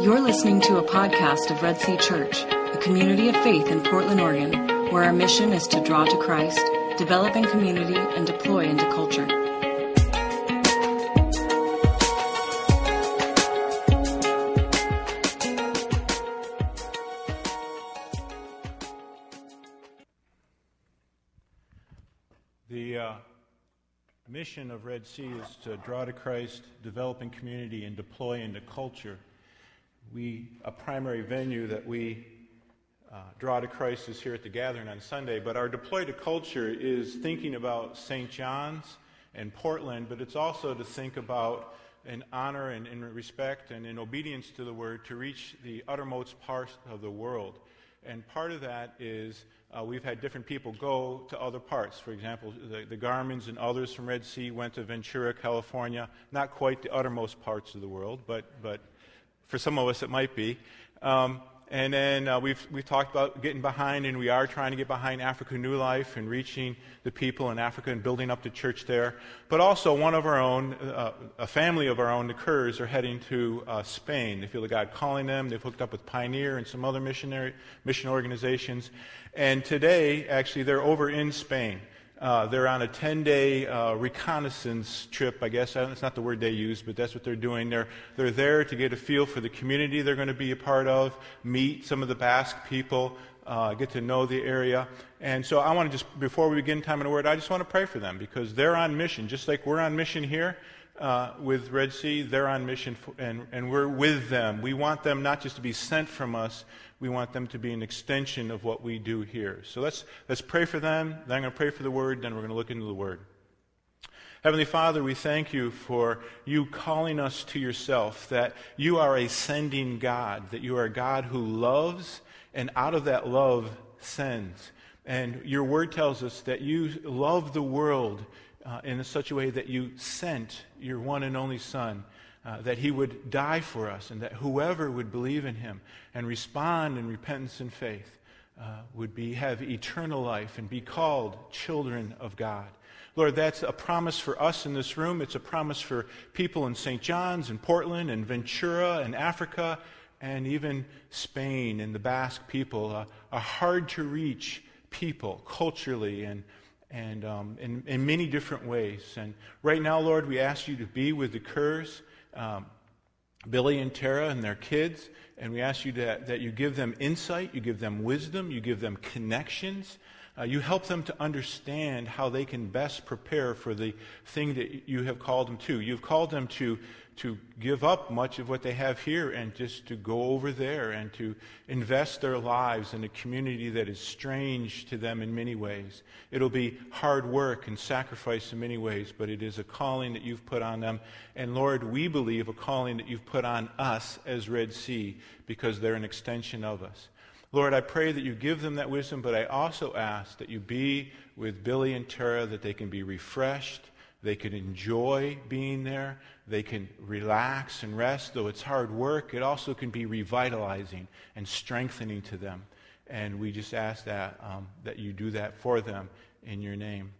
You're listening to a podcast of Red Sea Church, a community of faith in Portland, Oregon, where our mission is to draw to Christ, develop in community, and deploy into culture. The uh, mission of Red Sea is to draw to Christ, develop in community, and deploy into culture. We, a primary venue that we uh, draw to Christ is here at the gathering on Sunday, but our deploy to culture is thinking about St. John's and Portland, but it's also to think about in honor and in respect and in obedience to the word to reach the uttermost parts of the world. And part of that is uh, we've had different people go to other parts. For example, the, the Garmins and others from Red Sea went to Ventura, California. Not quite the uttermost parts of the world, but, but for some of us it might be. Um, and then uh, we've, we've talked about getting behind, and we are trying to get behind Africa New Life and reaching the people in Africa and building up the church there. But also, one of our own, uh, a family of our own, the Kerrs, are heading to uh, Spain. They feel the God calling them. They've hooked up with Pioneer and some other missionary mission organizations. And today, actually, they're over in Spain. Uh, they're on a 10 day uh, reconnaissance trip, I guess. It's not the word they use, but that's what they're doing. They're, they're there to get a feel for the community they're going to be a part of, meet some of the Basque people, uh, get to know the area. And so I want to just, before we begin time in the Word, I just want to pray for them because they're on mission, just like we're on mission here. Uh, with Red Sea, they're on mission, for, and, and we're with them. We want them not just to be sent from us, we want them to be an extension of what we do here. So let's, let's pray for them. Then I'm going to pray for the Word, then we're going to look into the Word. Heavenly Father, we thank you for you calling us to yourself, that you are a sending God, that you are a God who loves, and out of that love sends. And your word tells us that you love the world uh, in such a way that you sent your one and only Son uh, that he would die for us, and that whoever would believe in him and respond in repentance and faith uh, would be, have eternal life and be called children of God. Lord, that's a promise for us in this room. It's a promise for people in St. John's and Portland and Ventura and Africa and even Spain and the Basque people, uh, a hard to reach people culturally and, and um, in, in many different ways. And right now, Lord, we ask you to be with the Kerrs um, Billy and Tara and their kids, and we ask you to, that you give them insight, you give them wisdom, you give them connections, uh, you help them to understand how they can best prepare for the thing that you have called them to. You've called them to to give up much of what they have here and just to go over there and to invest their lives in a community that is strange to them in many ways. It'll be hard work and sacrifice in many ways, but it is a calling that you've put on them. And Lord, we believe a calling that you've put on us as Red Sea because they're an extension of us. Lord, I pray that you give them that wisdom, but I also ask that you be with Billy and Tara, that they can be refreshed, they can enjoy being there, they can relax and rest, though it's hard work. It also can be revitalizing and strengthening to them. And we just ask that, um, that you do that for them in your name.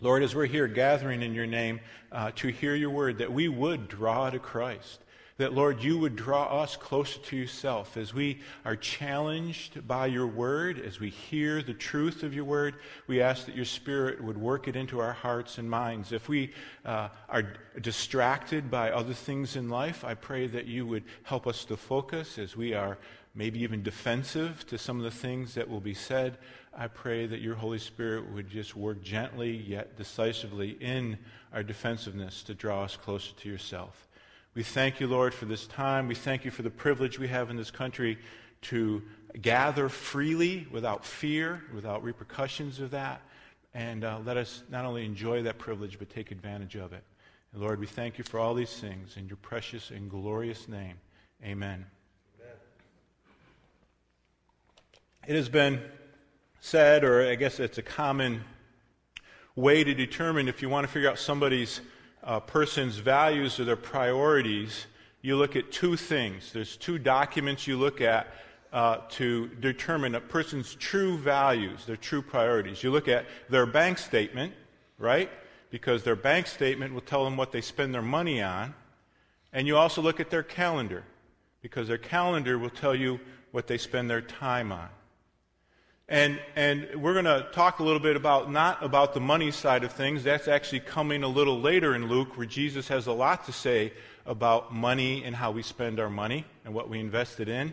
Lord, as we're here gathering in your name uh, to hear your word, that we would draw to Christ, that, Lord, you would draw us closer to yourself as we are challenged by your word, as we hear the truth of your word. We ask that your spirit would work it into our hearts and minds. If we uh, are distracted by other things in life, I pray that you would help us to focus as we are maybe even defensive to some of the things that will be said. I pray that your Holy Spirit would just work gently yet decisively in our defensiveness to draw us closer to yourself. We thank you, Lord, for this time. We thank you for the privilege we have in this country to gather freely without fear, without repercussions of that. And uh, let us not only enjoy that privilege, but take advantage of it. And Lord, we thank you for all these things in your precious and glorious name. Amen. Amen. It has been said, or I guess it's a common way to determine if you want to figure out somebody's a person's values or their priorities, you look at two things. There's two documents you look at uh, to determine a person's true values, their true priorities. You look at their bank statement, right? Because their bank statement will tell them what they spend their money on. And you also look at their calendar, because their calendar will tell you what they spend their time on. And, and we're going to talk a little bit about not about the money side of things. That's actually coming a little later in Luke, where Jesus has a lot to say about money and how we spend our money and what we invested in.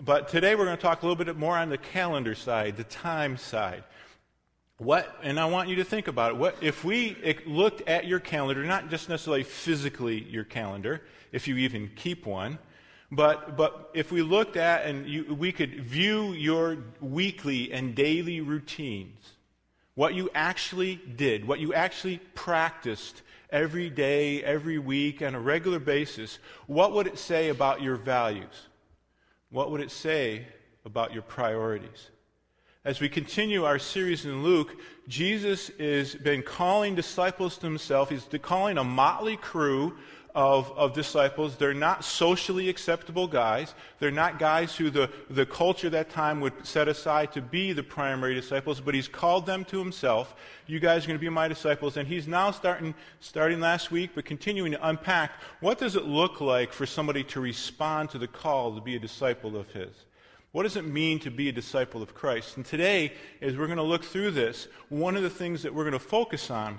But today we're going to talk a little bit more on the calendar side, the time side. What, and I want you to think about it. What, if we looked at your calendar, not just necessarily physically your calendar, if you even keep one, but, but if we looked at and you, we could view your weekly and daily routines, what you actually did, what you actually practiced every day, every week, on a regular basis, what would it say about your values? What would it say about your priorities? As we continue our series in Luke, Jesus has been calling disciples to himself. He's calling a motley crew of, of disciples. They're not socially acceptable guys. They're not guys who the, the culture that time would set aside to be the primary disciples, but he's called them to himself. You guys are going to be my disciples. And he's now starting, starting last week, but continuing to unpack what does it look like for somebody to respond to the call to be a disciple of his? What does it mean to be a disciple of Christ? And today, as we're going to look through this, one of the things that we're going to focus on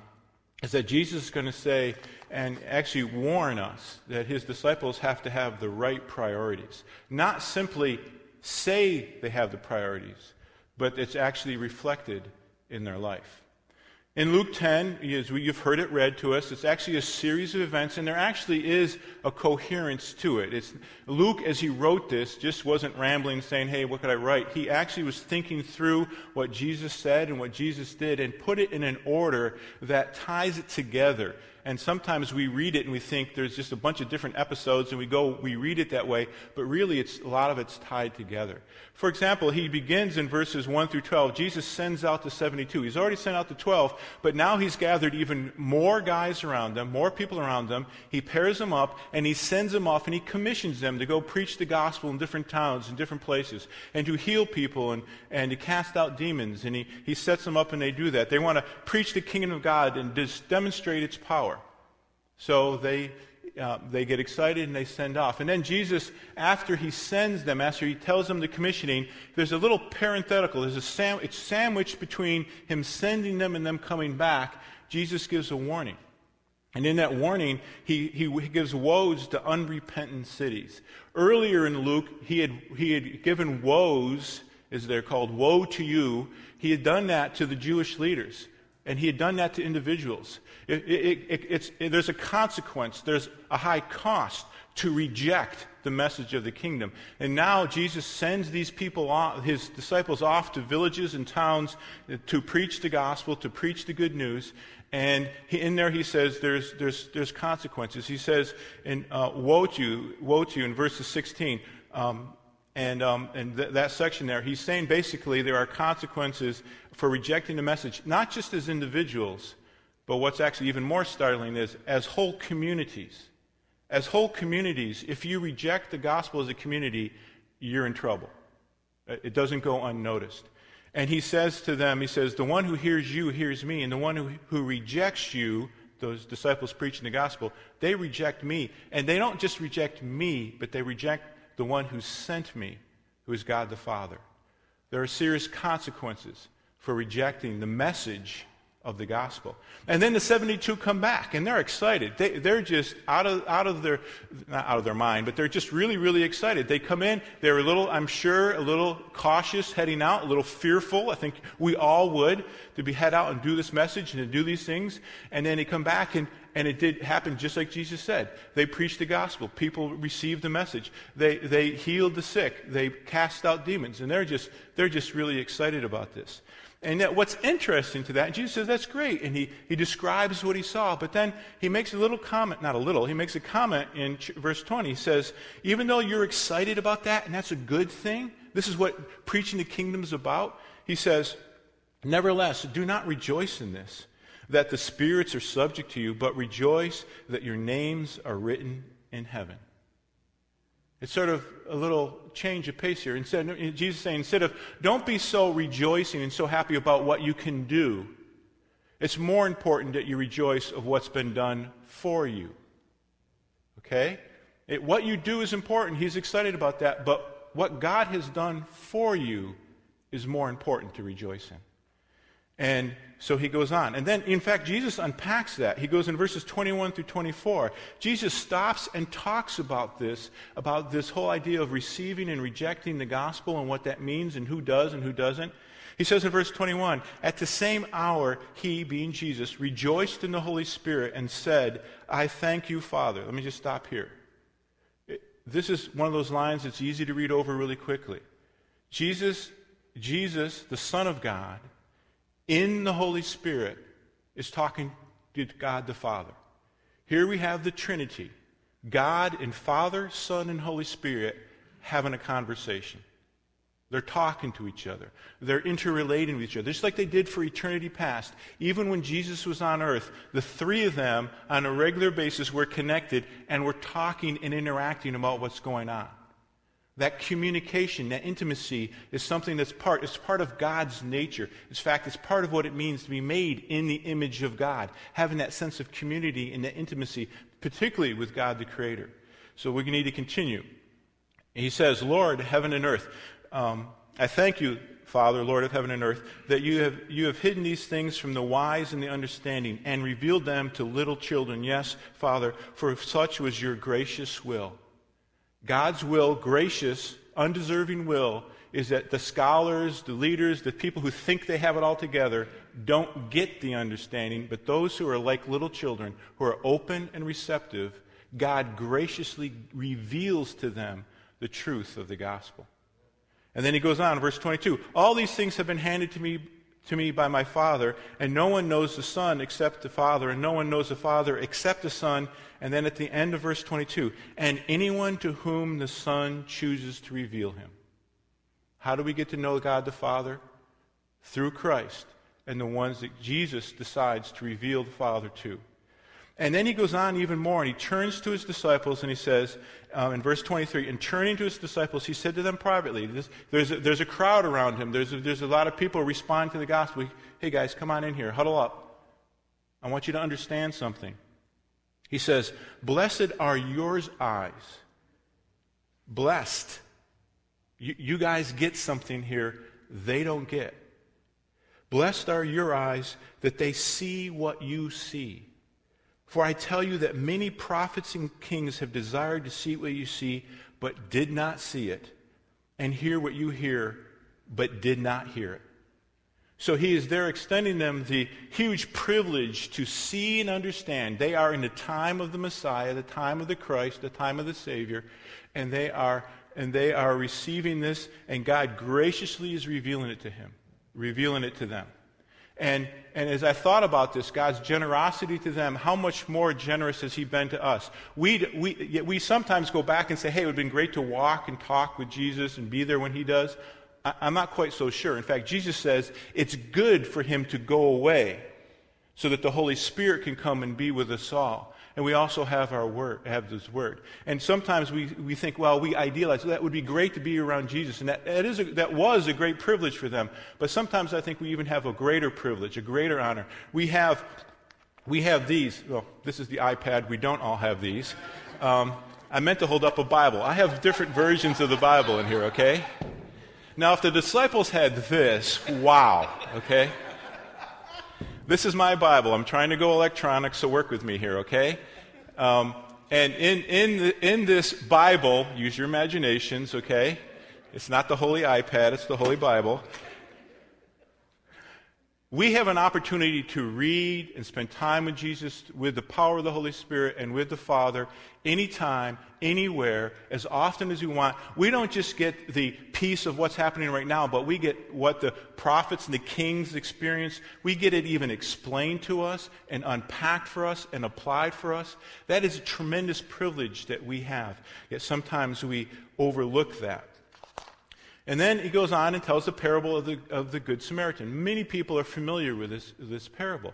is that Jesus is going to say and actually warn us that his disciples have to have the right priorities. Not simply say they have the priorities, but it's actually reflected in their life. In Luke 10, as you've heard it read to us, it's actually a series of events, and there actually is a coherence to it. It's, Luke, as he wrote this, just wasn't rambling saying, hey, what could I write? He actually was thinking through what Jesus said and what Jesus did and put it in an order that ties it together and sometimes we read it and we think there's just a bunch of different episodes and we go, we read it that way, but really it's, a lot of it's tied together. For example, he begins in verses 1 through 12. Jesus sends out the 72. He's already sent out the 12, but now he's gathered even more guys around them, more people around them. He pairs them up and he sends them off and he commissions them to go preach the gospel in different towns and different places and to heal people and, and to cast out demons. And he, he sets them up and they do that. They want to preach the kingdom of God and demonstrate its power. So they, uh, they get excited and they send off. And then Jesus, after he sends them, after he tells them the commissioning, there's a little parenthetical. There's a sam- it's sandwiched between him sending them and them coming back. Jesus gives a warning. And in that warning, he, he, he gives woes to unrepentant cities. Earlier in Luke, he had, he had given woes, as they're called, woe to you. He had done that to the Jewish leaders. And he had done that to individuals. It, it, it, there's a consequence, there's a high cost to reject the message of the kingdom. And now Jesus sends these people, off, his disciples, off to villages and towns to preach the gospel, to preach the good news. And he, in there he says there's, there's, there's consequences. He says, in, uh, woe, to you, woe to you in verses 16. Um, and, um, and th- that section there, he's saying basically there are consequences for rejecting the message, not just as individuals, but what's actually even more startling is as whole communities. As whole communities, if you reject the gospel as a community, you're in trouble. It doesn't go unnoticed. And he says to them, he says, the one who hears you hears me, and the one who, who rejects you, those disciples preaching the gospel, they reject me. And they don't just reject me, but they reject the one who sent me, who is God the Father. There are serious consequences for rejecting the message of the gospel. And then the 72 come back and they're excited. They, they're just out of, out of their, not out of their mind, but they're just really, really excited. They come in, they're a little, I'm sure, a little cautious heading out, a little fearful. I think we all would to be head out and do this message and to do these things. And then they come back and, and it did happen just like Jesus said. They preached the gospel. People received the message. They, they healed the sick. They cast out demons. And they're just, they're just really excited about this. And yet what's interesting to that, Jesus says, that's great. And he, he describes what he saw. But then he makes a little comment, not a little, he makes a comment in ch- verse 20. He says, even though you're excited about that, and that's a good thing, this is what preaching the kingdom is about. He says, nevertheless, do not rejoice in this, that the spirits are subject to you, but rejoice that your names are written in heaven. It's sort of a little change of pace here. Instead, Jesus saying, instead of don't be so rejoicing and so happy about what you can do, it's more important that you rejoice of what's been done for you. Okay? It, what you do is important. He's excited about that. But what God has done for you is more important to rejoice in. And so he goes on. And then, in fact, Jesus unpacks that. He goes in verses 21 through 24. Jesus stops and talks about this, about this whole idea of receiving and rejecting the gospel and what that means and who does and who doesn't. He says in verse 21 At the same hour, he, being Jesus, rejoiced in the Holy Spirit and said, I thank you, Father. Let me just stop here. This is one of those lines that's easy to read over really quickly. Jesus, Jesus, the Son of God, in the Holy Spirit, is talking to God the Father. Here we have the Trinity God and Father, Son, and Holy Spirit having a conversation. They're talking to each other. They're interrelating with each other, just like they did for eternity past. Even when Jesus was on earth, the three of them, on a regular basis, were connected and were talking and interacting about what's going on. That communication, that intimacy is something that's part, it's part of God's nature. In fact, it's part of what it means to be made in the image of God, having that sense of community and that intimacy, particularly with God the Creator. So we need to continue. He says, Lord, heaven and earth. Um, I thank you, Father, Lord of heaven and earth, that you have, you have hidden these things from the wise and the understanding and revealed them to little children. Yes, Father, for such was your gracious will. God's will, gracious, undeserving will, is that the scholars, the leaders, the people who think they have it all together don't get the understanding, but those who are like little children, who are open and receptive, God graciously reveals to them the truth of the gospel. And then he goes on, verse 22 All these things have been handed to me, to me by my Father, and no one knows the Son except the Father, and no one knows the Father except the Son. And then at the end of verse 22 And anyone to whom the Son chooses to reveal him. How do we get to know God the Father? Through Christ and the ones that Jesus decides to reveal the Father to. And then he goes on even more, and he turns to his disciples and he says, um, in verse 23, and turning to his disciples, he said to them privately, this, there's, a, there's a crowd around him. There's a, there's a lot of people responding to the gospel. Hey, guys, come on in here. Huddle up. I want you to understand something. He says, Blessed are yours eyes. Blessed. You, you guys get something here they don't get. Blessed are your eyes that they see what you see. For I tell you that many prophets and kings have desired to see what you see, but did not see it, and hear what you hear, but did not hear it. So he is there extending them the huge privilege to see and understand. They are in the time of the Messiah, the time of the Christ, the time of the Savior, and they are and they are receiving this, and God graciously is revealing it to him, revealing it to them. And, and as I thought about this, God's generosity to them, how much more generous has He been to us? We, we, we sometimes go back and say, hey, it would have been great to walk and talk with Jesus and be there when He does. I, I'm not quite so sure. In fact, Jesus says it's good for Him to go away so that the Holy Spirit can come and be with us all and we also have our word, have this word. And sometimes we, we think, well, we idealize that would be great to be around Jesus, and that, that, is a, that was a great privilege for them. But sometimes I think we even have a greater privilege, a greater honor. We have, we have these. Well, this is the iPad. We don't all have these. Um, I meant to hold up a Bible. I have different versions of the Bible in here, okay? Now, if the disciples had this, wow, okay? This is my Bible. I'm trying to go electronic, so work with me here, okay? Um, and in, in, the, in this Bible, use your imaginations, okay? It's not the Holy iPad, it's the Holy Bible we have an opportunity to read and spend time with Jesus with the power of the Holy Spirit and with the Father anytime, anywhere, as often as we want. We don't just get the piece of what's happening right now, but we get what the prophets and the kings experienced. We get it even explained to us and unpacked for us and applied for us. That is a tremendous privilege that we have. Yet sometimes we overlook that. And then he goes on and tells the parable of the, of the Good Samaritan. Many people are familiar with this, this parable.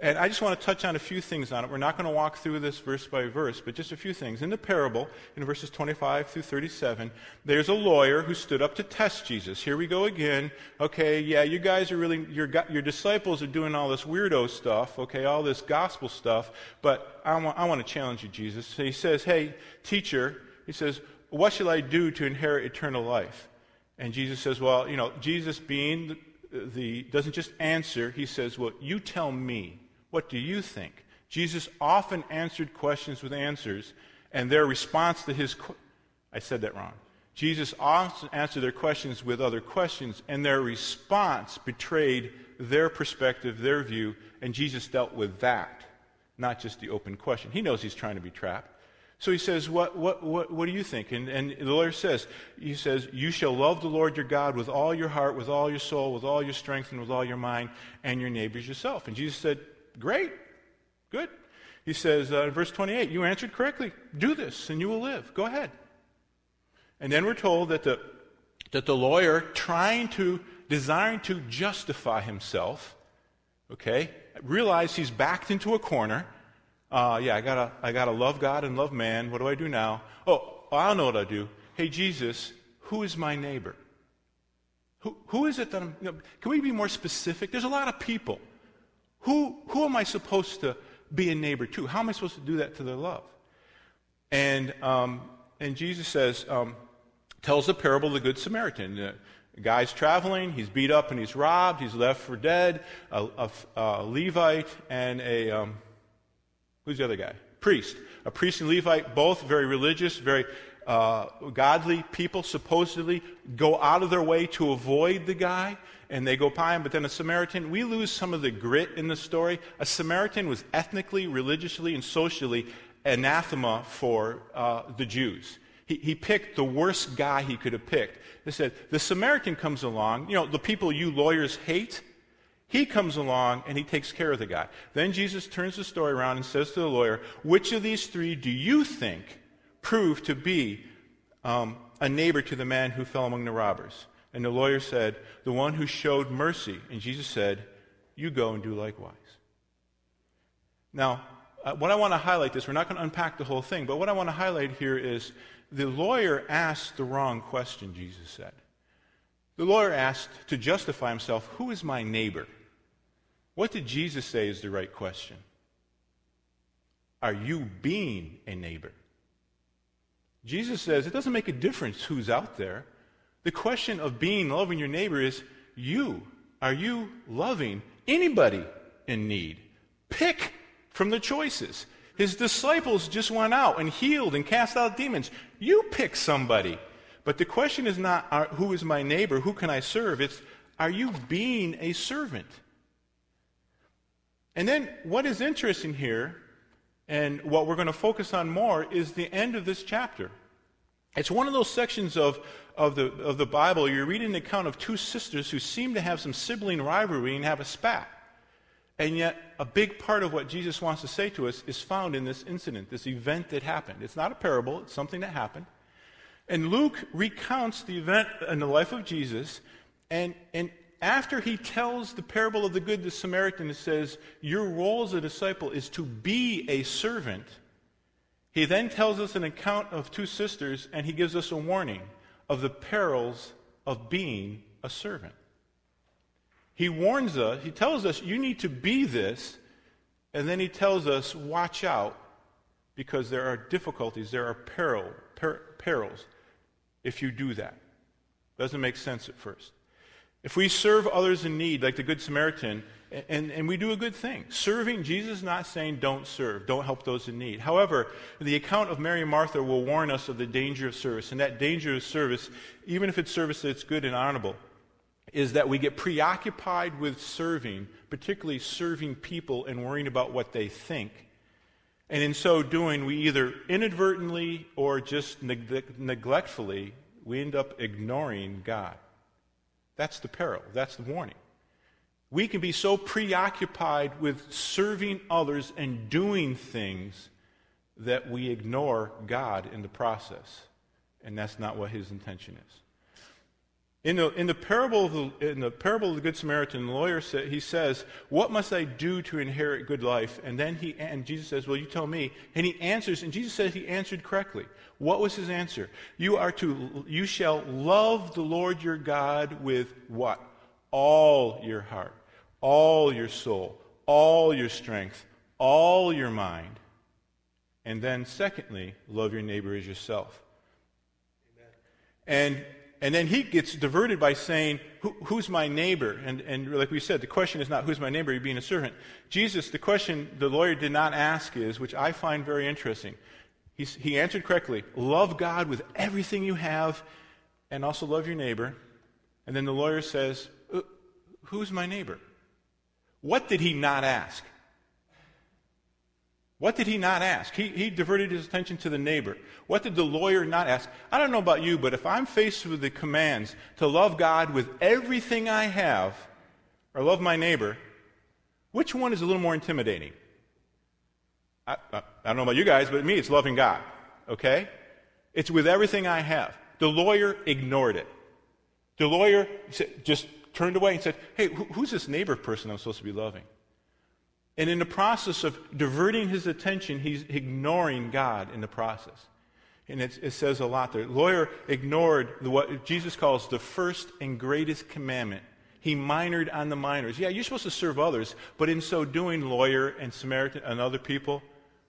And I just want to touch on a few things on it. We're not going to walk through this verse by verse, but just a few things. In the parable, in verses 25 through 37, there's a lawyer who stood up to test Jesus. Here we go again. Okay, yeah, you guys are really, your, your disciples are doing all this weirdo stuff, okay, all this gospel stuff, but I want, I want to challenge you, Jesus. So he says, hey, teacher, he says, what shall I do to inherit eternal life? And Jesus says, well, you know, Jesus being the, the doesn't just answer, he says, well, you tell me. What do you think? Jesus often answered questions with answers, and their response to his I said that wrong. Jesus often answered their questions with other questions, and their response betrayed their perspective, their view, and Jesus dealt with that, not just the open question. He knows he's trying to be trapped. So he says, What, what, what, what do you think? And, and the lawyer says, He says, You shall love the Lord your God with all your heart, with all your soul, with all your strength, and with all your mind, and your neighbors yourself. And Jesus said, Great. Good. He says uh, verse 28, You answered correctly. Do this and you will live. Go ahead. And then we're told that the, that the lawyer, trying to, desiring to justify himself, okay, realized he's backed into a corner. Uh, yeah, I gotta, I gotta love God and love man. What do I do now? Oh, I don't know what I do. Hey, Jesus, who is my neighbor? Who, who is it that I'm, you know, can we be more specific? There's a lot of people. Who, who am I supposed to be a neighbor to? How am I supposed to do that to their love? And, um, and Jesus says, um, tells the parable of the Good Samaritan. The guy's traveling, he's beat up and he's robbed, he's left for dead. A, a, a Levite and a, um, who's the other guy? Priest. A priest and Levite, both very religious, very uh, godly people, supposedly go out of their way to avoid the guy and they go by him. But then a Samaritan, we lose some of the grit in the story. A Samaritan was ethnically, religiously, and socially anathema for uh, the Jews. He, he picked the worst guy he could have picked. They said, The Samaritan comes along, you know, the people you lawyers hate. He comes along and he takes care of the guy. Then Jesus turns the story around and says to the lawyer, Which of these three do you think proved to be um, a neighbor to the man who fell among the robbers? And the lawyer said, The one who showed mercy. And Jesus said, You go and do likewise. Now, uh, what I want to highlight this, we're not going to unpack the whole thing, but what I want to highlight here is the lawyer asked the wrong question, Jesus said. The lawyer asked to justify himself, Who is my neighbor? What did Jesus say is the right question? Are you being a neighbor? Jesus says it doesn't make a difference who's out there. The question of being loving your neighbor is you. Are you loving anybody in need? Pick from the choices. His disciples just went out and healed and cast out demons. You pick somebody. But the question is not who is my neighbor, who can I serve? It's are you being a servant? And then what is interesting here, and what we're going to focus on more, is the end of this chapter. It's one of those sections of, of, the, of the Bible, you're reading an account of two sisters who seem to have some sibling rivalry and have a spat. And yet, a big part of what Jesus wants to say to us is found in this incident, this event that happened. It's not a parable, it's something that happened. And Luke recounts the event in the life of Jesus, and, and after he tells the parable of the Good Samaritan, it says, Your role as a disciple is to be a servant. He then tells us an account of two sisters, and he gives us a warning of the perils of being a servant. He warns us, he tells us, you need to be this, and then he tells us, watch out, because there are difficulties, there are peril, per, perils if you do that. Doesn't make sense at first. If we serve others in need, like the Good Samaritan, and, and we do a good thing. Serving, Jesus is not saying don't serve, don't help those in need. However, the account of Mary and Martha will warn us of the danger of service. And that danger of service, even if it's service that's good and honorable, is that we get preoccupied with serving, particularly serving people and worrying about what they think. And in so doing, we either inadvertently or just neg- neglectfully, we end up ignoring God. That's the peril. That's the warning. We can be so preoccupied with serving others and doing things that we ignore God in the process. And that's not what his intention is. In the, in the, parable, of the, in the parable of the Good Samaritan, the lawyer sa- he says, What must I do to inherit good life? And then he, and Jesus says, Well, you tell me. And he answers, and Jesus says he answered correctly. What was his answer? You are to, you shall love the Lord your God with what? All your heart, all your soul, all your strength, all your mind. And then, secondly, love your neighbor as yourself. Amen. And and then he gets diverted by saying, Who, Who's my neighbor? And, and like we said, the question is not who's my neighbor, you're being a servant. Jesus, the question the lawyer did not ask is, which I find very interesting. He's, he answered correctly love God with everything you have and also love your neighbor. And then the lawyer says, uh, Who's my neighbor? What did he not ask? What did he not ask? He, he diverted his attention to the neighbor. What did the lawyer not ask? I don't know about you, but if I'm faced with the commands to love God with everything I have, or love my neighbor, which one is a little more intimidating? I, I, I don't know about you guys, but me, it's loving God. Okay? It's with everything I have. The lawyer ignored it. The lawyer just turned away and said, Hey, who's this neighbor person I'm supposed to be loving? And in the process of diverting his attention, he's ignoring God in the process. And it says a lot there. The lawyer ignored the, what Jesus calls the first and greatest commandment. He minored on the minors. Yeah, you're supposed to serve others, but in so doing, lawyer and Samaritan and other people,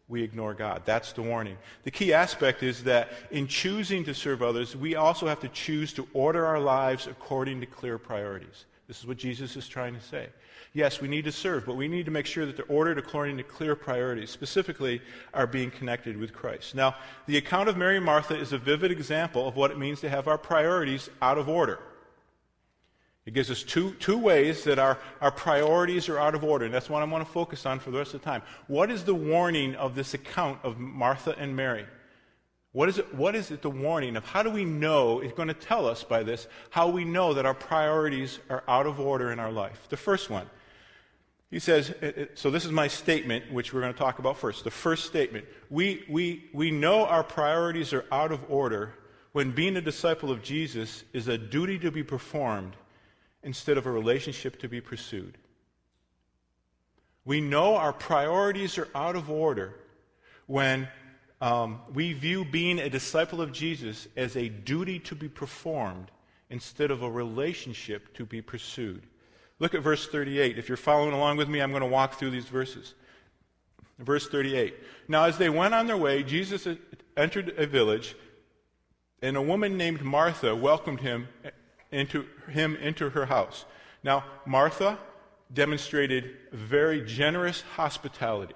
we ignore God. That's the warning. The key aspect is that in choosing to serve others, we also have to choose to order our lives according to clear priorities. This is what Jesus is trying to say. Yes, we need to serve, but we need to make sure that they're ordered according to clear priorities, specifically our being connected with Christ. Now, the account of Mary and Martha is a vivid example of what it means to have our priorities out of order. It gives us two, two ways that our, our priorities are out of order, and that's what I want to focus on for the rest of the time. What is the warning of this account of Martha and Mary? What is, it, what is it the warning of? How do we know? It's going to tell us by this how we know that our priorities are out of order in our life. The first one he says, uh, uh, so this is my statement, which we're going to talk about first. The first statement. We, we, we know our priorities are out of order when being a disciple of Jesus is a duty to be performed instead of a relationship to be pursued. We know our priorities are out of order when um, we view being a disciple of Jesus as a duty to be performed instead of a relationship to be pursued. Look at verse 38. If you're following along with me, I'm going to walk through these verses. Verse 38. Now, as they went on their way, Jesus entered a village, and a woman named Martha welcomed him into, him into her house. Now, Martha demonstrated very generous hospitality.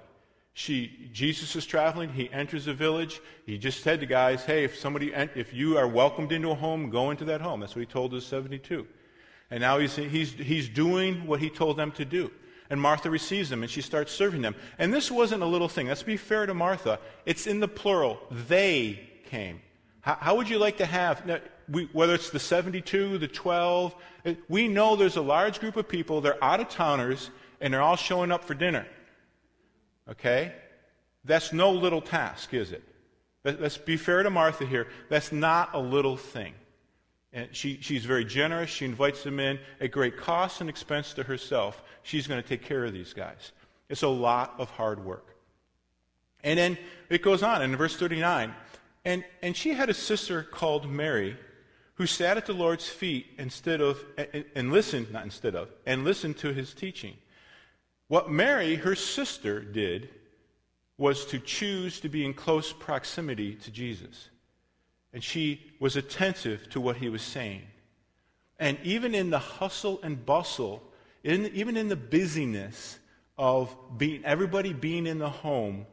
She, Jesus is traveling. He enters a village. He just said to guys, "Hey, if somebody, if you are welcomed into a home, go into that home." That's what he told his seventy-two. And now he's, he's, he's doing what he told them to do. And Martha receives them and she starts serving them. And this wasn't a little thing. Let's be fair to Martha. It's in the plural. They came. How, how would you like to have, now, we, whether it's the 72, the 12, we know there's a large group of people, they're out of towners, and they're all showing up for dinner. Okay? That's no little task, is it? Let's be fair to Martha here. That's not a little thing. And she, she's very generous. She invites them in at great cost and expense to herself. She's going to take care of these guys. It's a lot of hard work. And then it goes on in verse 39. And, and she had a sister called Mary who sat at the Lord's feet instead of, and, and listened, not instead of, and listened to his teaching. What Mary, her sister, did was to choose to be in close proximity to Jesus and she was attentive to what he was saying. And even in the hustle and bustle, in, even in the busyness of being, everybody being in the home,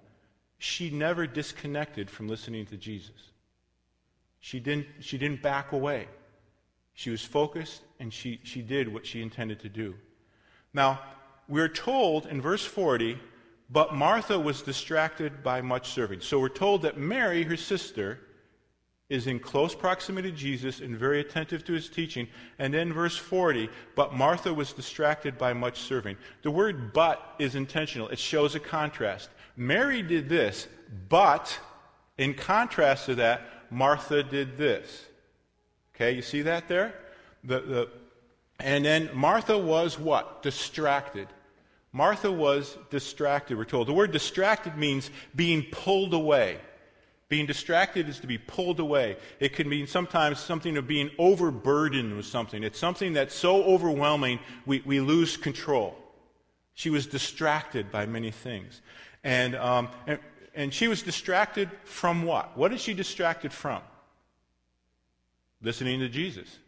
she never disconnected from listening to Jesus. She didn't, she didn't back away. She was focused and she, she did what she intended to do. Now, we're told in verse 40, but Martha was distracted by much serving. So we're told that Mary, her sister, is in close proximity to Jesus and very attentive to his teaching. And then verse 40, but Martha was distracted by much serving. The word but is intentional. It shows a contrast. Mary did this, but in contrast to that, Martha did this. Okay, you see that there? the, the, and then Martha was what? Distracted. Martha was distracted, we're told. The word distracted means being pulled away. Being distracted is to be pulled away. It can mean sometimes something of being overburdened with something. It's something that's so overwhelming we, we lose control. She was distracted by many things. And, um, and, and she was distracted from what? What is she distracted from? Listening to Jesus.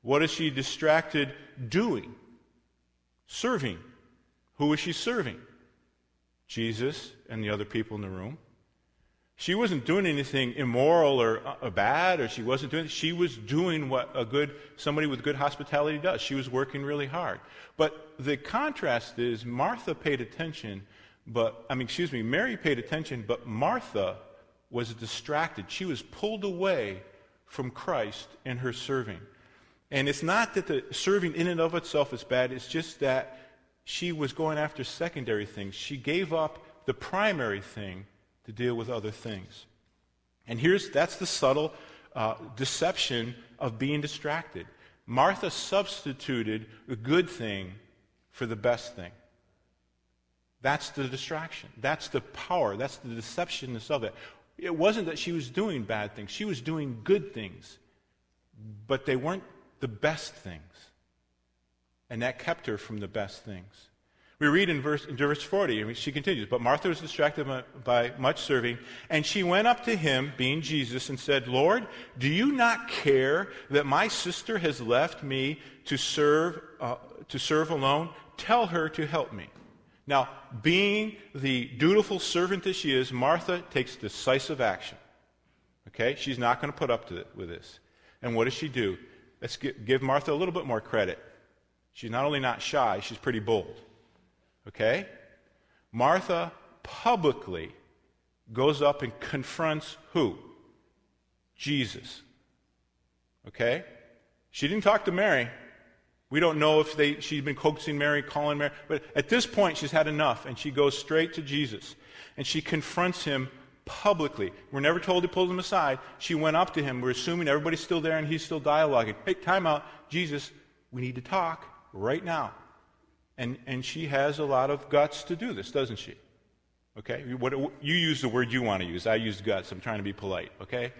What is she distracted doing? Serving. Who is she serving? Jesus and the other people in the room. She wasn't doing anything immoral or, uh, bad, or she wasn't doing. She was doing what a good somebody with good hospitality does. She was working really hard. But the contrast is Martha paid attention, but I mean, excuse me, Mary paid attention, but Martha was distracted. She was pulled away from Christ in her serving. And it's not that the serving in and of itself is bad, it's just that she was going after secondary things. She gave up the primary thing deal with other things. And here's that's the subtle uh, deception of being distracted. Martha substituted a good thing for the best thing. That's the distraction. That's the power. That's the deceptionness of it. It wasn't that she was doing bad things, she was doing good things, but they weren't the best things. And that kept her from the best things. We read in verse, in verse 40, she continues, But Martha was distracted by, much serving, and she went up to him, being Jesus, and said, Lord, do you not care that my sister has left me to serve, uh, to serve alone? Tell her to help me. Now, being the dutiful servant that she is, Martha takes decisive action. Okay? She's not going to put up it, with this. And what does she do? Let's give Martha a little bit more credit. She's not only not shy, she's pretty bold. Okay? Martha publicly goes up and confronts who? Jesus. Okay? She didn't talk to Mary. We don't know if they, she's been coaxing Mary, calling Mary, but at this point she's had enough and she goes straight to Jesus and she confronts him publicly. We're never told to pull him aside. She went up to him. We're assuming everybody's still there and he's still dialoguing. Hey, time out. Jesus, we need to talk right now. And, and she has a lot of guts to do this, doesn't she? Okay? What, you use the word you want to use. I use guts. I'm trying to be polite, okay?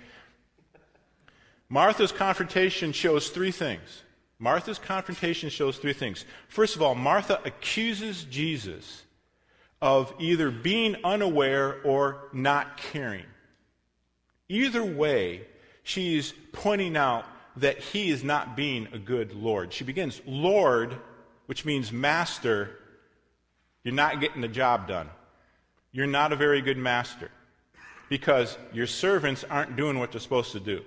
Martha's confrontation shows three things. Martha's confrontation shows three things. First of all, Martha accuses Jesus of either being unaware or not caring. Either way, she's pointing out that he is not being a good Lord. She begins, Lord, which means master, you're not getting the job done. You're not a very good master because your servants aren't doing what they're supposed to do.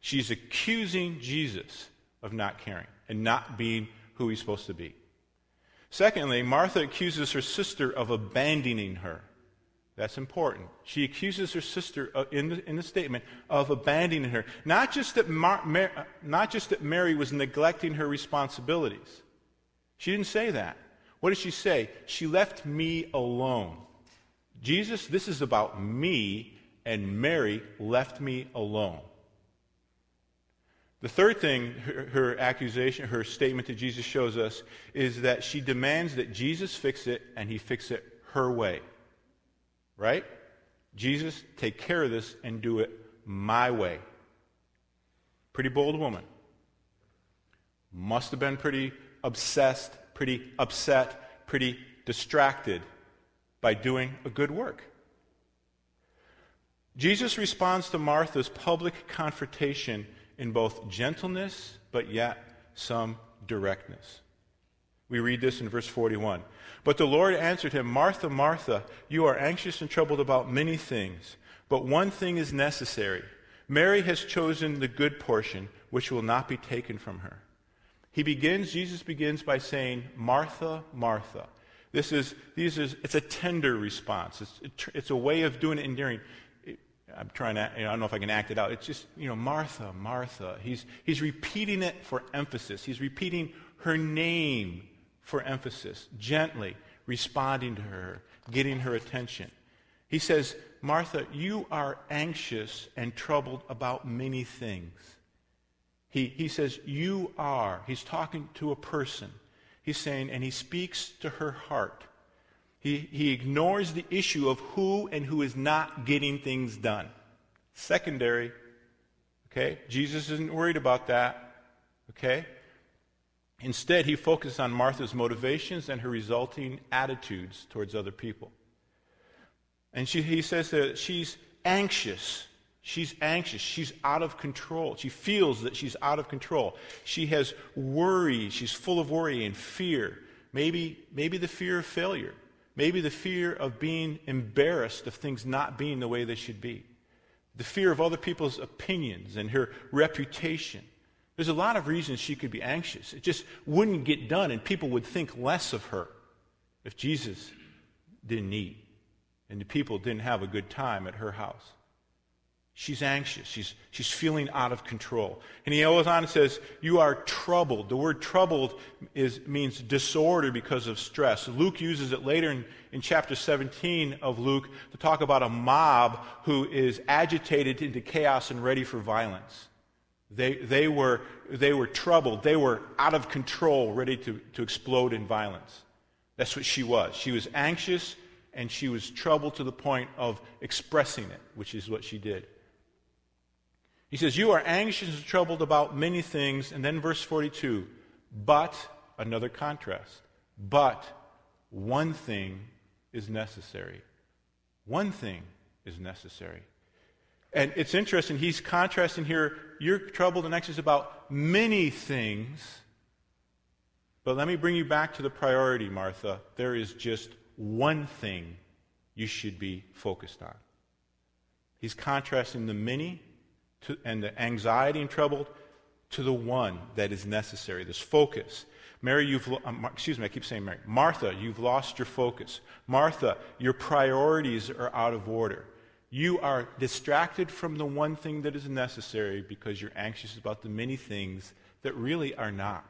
She's accusing Jesus of not caring and not being who he's supposed to be. Secondly, Martha accuses her sister of abandoning her. That's important. She accuses her sister in the, in the statement of abandoning her. Not just, that Mar- Mar- not just that Mary was neglecting her responsibilities. She didn't say that. What did she say? She left me alone. Jesus, this is about me, and Mary left me alone. The third thing her, her, accusation, her statement to Jesus shows us is that she demands that Jesus fix it and he fix it her way. Right? Jesus, take care of this and do it my way. Pretty bold woman. Must have been pretty obsessed, pretty upset, pretty distracted by doing a good work. Jesus responds to Martha's public confrontation in both gentleness, but yet some directness. We read this in verse 41. But the Lord answered him, Martha, Martha, you are anxious and troubled about many things, but one thing is necessary. Mary has chosen the good portion, which will not be taken from her. He begins, Jesus begins by saying, Martha, Martha. This is, these is, it's a tender response. It's, it's a way of doing it endearing. I'm trying to, you know, I don't know if I can act it out. It's just, you know, Martha, Martha. He's, he's repeating it for emphasis. He's repeating her name for emphasis, gently responding to her, getting her attention. He says, Martha, you are anxious and troubled about many things. He, he says, You are. He's talking to a person. He's saying, and he speaks to her heart. He, he ignores the issue of who and who is not getting things done. Secondary. Okay? Jesus isn't worried about that. Okay? Instead, he focuses on Martha's motivations and her resulting attitudes towards other people. And she, he says that she's anxious. She's anxious. She's out of control. She feels that she's out of control. She has worry. She's full of worry and fear. Maybe, maybe the fear of failure. Maybe the fear of being embarrassed of things not being the way they should be. The fear of other people's opinions and her reputation. There's a lot of reasons she could be anxious. It just wouldn't get done, and people would think less of her if Jesus didn't eat and the people didn't have a good time at her house. She's anxious. She's, she's feeling out of control. And he goes on and says, You are troubled. The word troubled is, means disorder because of stress. Luke uses it later in, in chapter 17 of Luke to talk about a mob who is agitated into chaos and ready for violence. They, they, were, they were troubled. They were out of control, ready to, to explode in violence. That's what she was. She was anxious and she was troubled to the point of expressing it, which is what she did. He says, You are anxious and troubled about many things. And then verse 42, but, another contrast, but one thing is necessary. One thing is necessary. And it's interesting, he's contrasting here, you're troubled and anxious about many things. But let me bring you back to the priority, Martha. There is just one thing you should be focused on. He's contrasting the many to, and the anxiety and trouble to the one that is necessary, this focus. Mary, you've, um, excuse me, I keep saying Mary. Martha, you've lost your focus. Martha, your priorities are out of order. You are distracted from the one thing that is necessary because you're anxious about the many things that really are not.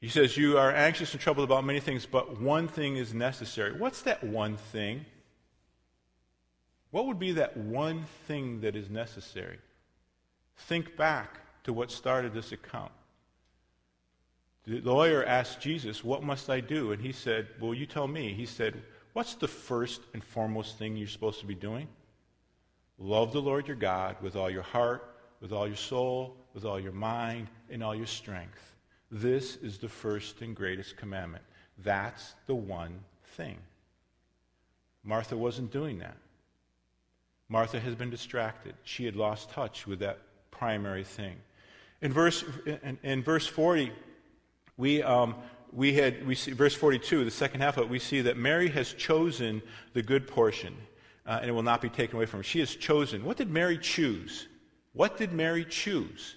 He says, You are anxious and troubled about many things, but one thing is necessary. What's that one thing? What would be that one thing that is necessary? Think back to what started this account. The lawyer asked Jesus, What must I do? And he said, Well, you tell me. He said, What's the first and foremost thing you're supposed to be doing? Love the Lord your God with all your heart, with all your soul, with all your mind, and all your strength. This is the first and greatest commandment. That's the one thing. Martha wasn't doing that. Martha has been distracted. She had lost touch with that primary thing. In verse, in, in verse 40, we, um, we had, we see, verse 42, the second half of it, we see that Mary has chosen the good portion, uh, and it will not be taken away from her. She has chosen. What did Mary choose? What did Mary choose?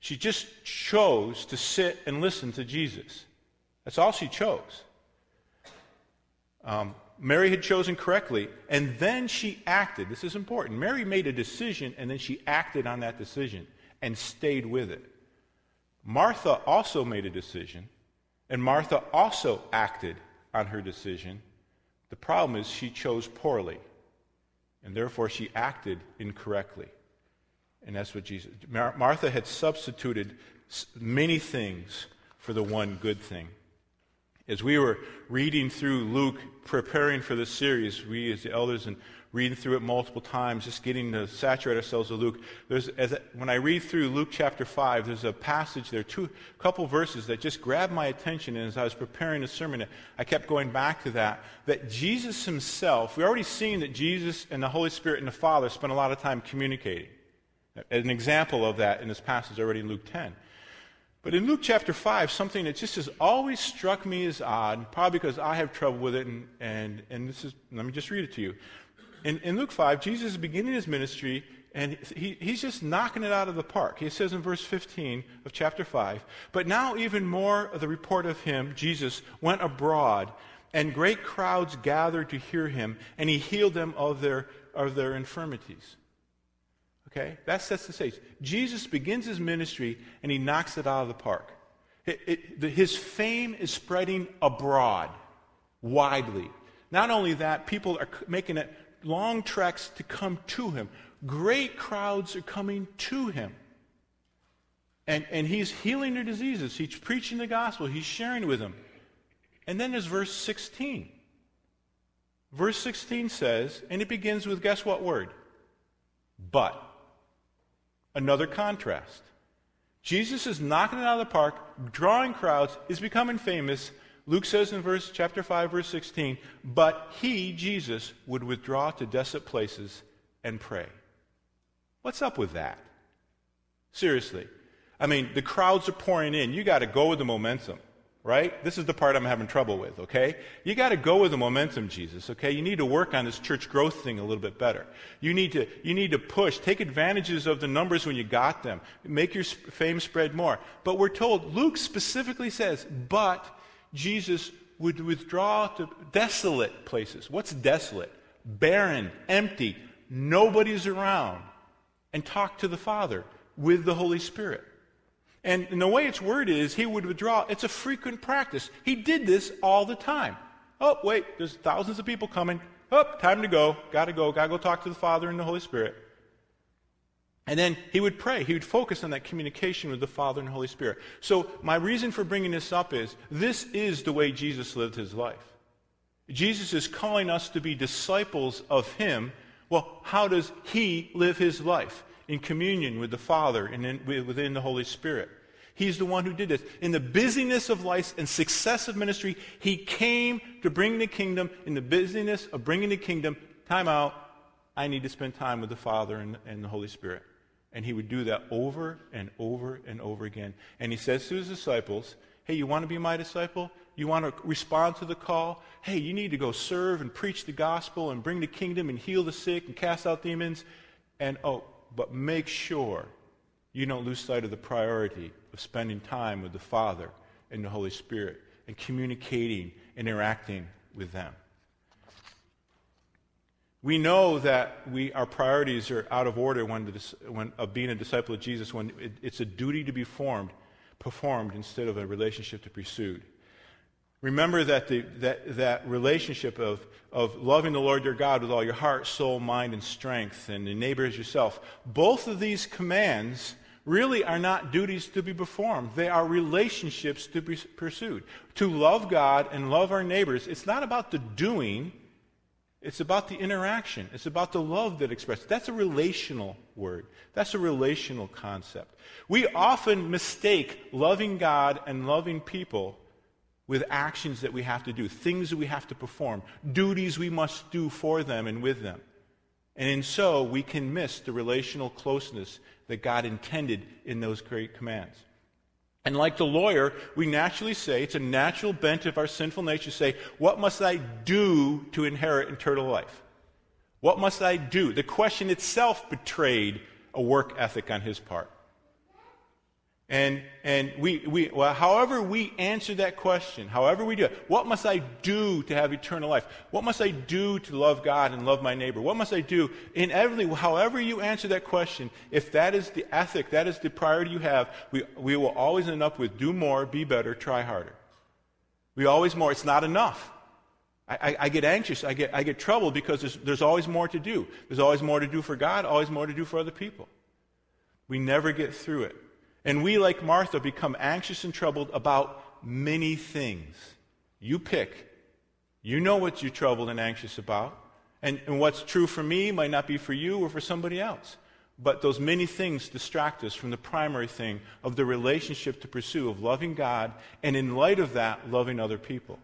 She just chose to sit and listen to Jesus. That's all she chose. Um, Mary had chosen correctly, and then she acted. This is important. Mary made a decision, and then she acted on that decision and stayed with it. Martha also made a decision, and Martha also acted on her decision. The problem is she chose poorly, and therefore she acted incorrectly. And that's what Jesus. Mar- Martha had substituted many things for the one good thing. As we were reading through Luke, preparing for this series, we as the elders and reading through it multiple times, just getting to saturate ourselves with Luke. There's, as when I read through Luke chapter 5, there's a passage there, two couple verses that just grabbed my attention. And as I was preparing the sermon, I kept going back to that. That Jesus himself, we already seen that Jesus and the Holy Spirit and the Father spent a lot of time communicating. An example of that in this passage already in Luke 10. But in Luke chapter 5, something that just has always struck me as odd, probably because I have trouble with it, and, and, and this is, let me just read it to you. In, in Luke 5, Jesus is beginning his ministry, and he, he's just knocking it out of the park. He says in verse 15 of chapter 5, But now even more of the report of him, Jesus, went abroad, and great crowds gathered to hear him, and he healed them of their, of their infirmities. Okay? That sets the stage. Jesus begins his ministry and he knocks it out of the park. It, it, the, his fame is spreading abroad, widely. Not only that, people are making it long treks to come to him Great crowds are coming to him. And, and he's healing their diseases. He's preaching the gospel. He's sharing with them. And then there's verse 16. Verse 16 says, and it begins with guess what word? But. Another contrast. Jesus is knocking it out of the park, drawing crowds, is becoming famous. Luke says in verse chapter 5 verse 16, but he Jesus would withdraw to desolate places and pray. What's up with that? Seriously. I mean, the crowds are pouring in. You got to go with the momentum right? This is the part I'm having trouble with, okay? You got to go with the momentum, Jesus, okay? You need to work on this church growth thing a little bit better. You need to, you need to push, take advantages of the numbers when you got them, make your fame spread more. But we're told, Luke specifically says, but Jesus would withdraw to desolate places. What's desolate? Barren, empty, nobody's around, and talk to the Father with the Holy Spirit. And, and the way it's worded is he would withdraw. It's a frequent practice. He did this all the time. Oh, wait, there's thousands of people coming. Oh, time to go. Got to go. Got to go talk to the Father and the Holy Spirit. And then he would pray. He would focus on that communication with the Father and the Holy Spirit. So, my reason for bringing this up is this is the way Jesus lived his life. Jesus is calling us to be disciples of him. Well, how does he live his life? In communion with the Father and in, within the Holy Spirit. He's the one who did this. In the busyness of life and success of ministry, he came to bring the kingdom. In the busyness of bringing the kingdom, time out, I need to spend time with the Father and, and the Holy Spirit. And he would do that over and over and over again. And he says to his disciples, Hey, you want to be my disciple? You want to respond to the call? Hey, you need to go serve and preach the gospel and bring the kingdom and heal the sick and cast out demons. And oh, but make sure you don't lose sight of the priority of spending time with the Father and the Holy Spirit and communicating, interacting with them. We know that we, our priorities are out of order when, the, when of being a disciple of Jesus when it, it's a duty to be formed, performed instead of a relationship to be pursued. Remember that, the, that, that relationship of, of loving the Lord your God with all your heart, soul, mind, and strength, and the neighbor as yourself, both of these commands really are not duties to be performed. They are relationships to be pursued. To love God and love our neighbors, it's not about the doing, it's about the interaction. It's about the love that expresses. That's a relational word. That's a relational concept. We often mistake loving God and loving people with actions that we have to do, things that we have to perform, duties we must do for them and with them. And in so, we can miss the relational closeness that God intended in those great commands. And like the lawyer, we naturally say, it's a natural bent of our sinful nature to say, What must I do to inherit eternal life? What must I do? The question itself betrayed a work ethic on his part. And, and we, we, well, however we answer that question, however we do it, what must I do to have eternal life? What must I do to love God and love my neighbor? What must I do? Inevitably, however you answer that question, if that is the ethic, that is the priority you have, we, we will always end up with do more, be better, try harder. We always more. It's not enough. I, I, I, get anxious. I get, I get troubled because there's, there's always more to do. There's always more to do for God, always more to do for other people. We never get through it. And we, like Martha, become anxious and troubled about many things. You pick. You know what you're troubled and anxious about. And, and what's true for me might not be for you or for somebody else. But those many things distract us from the primary thing of the relationship to pursue of loving God, and in light of that, loving other people.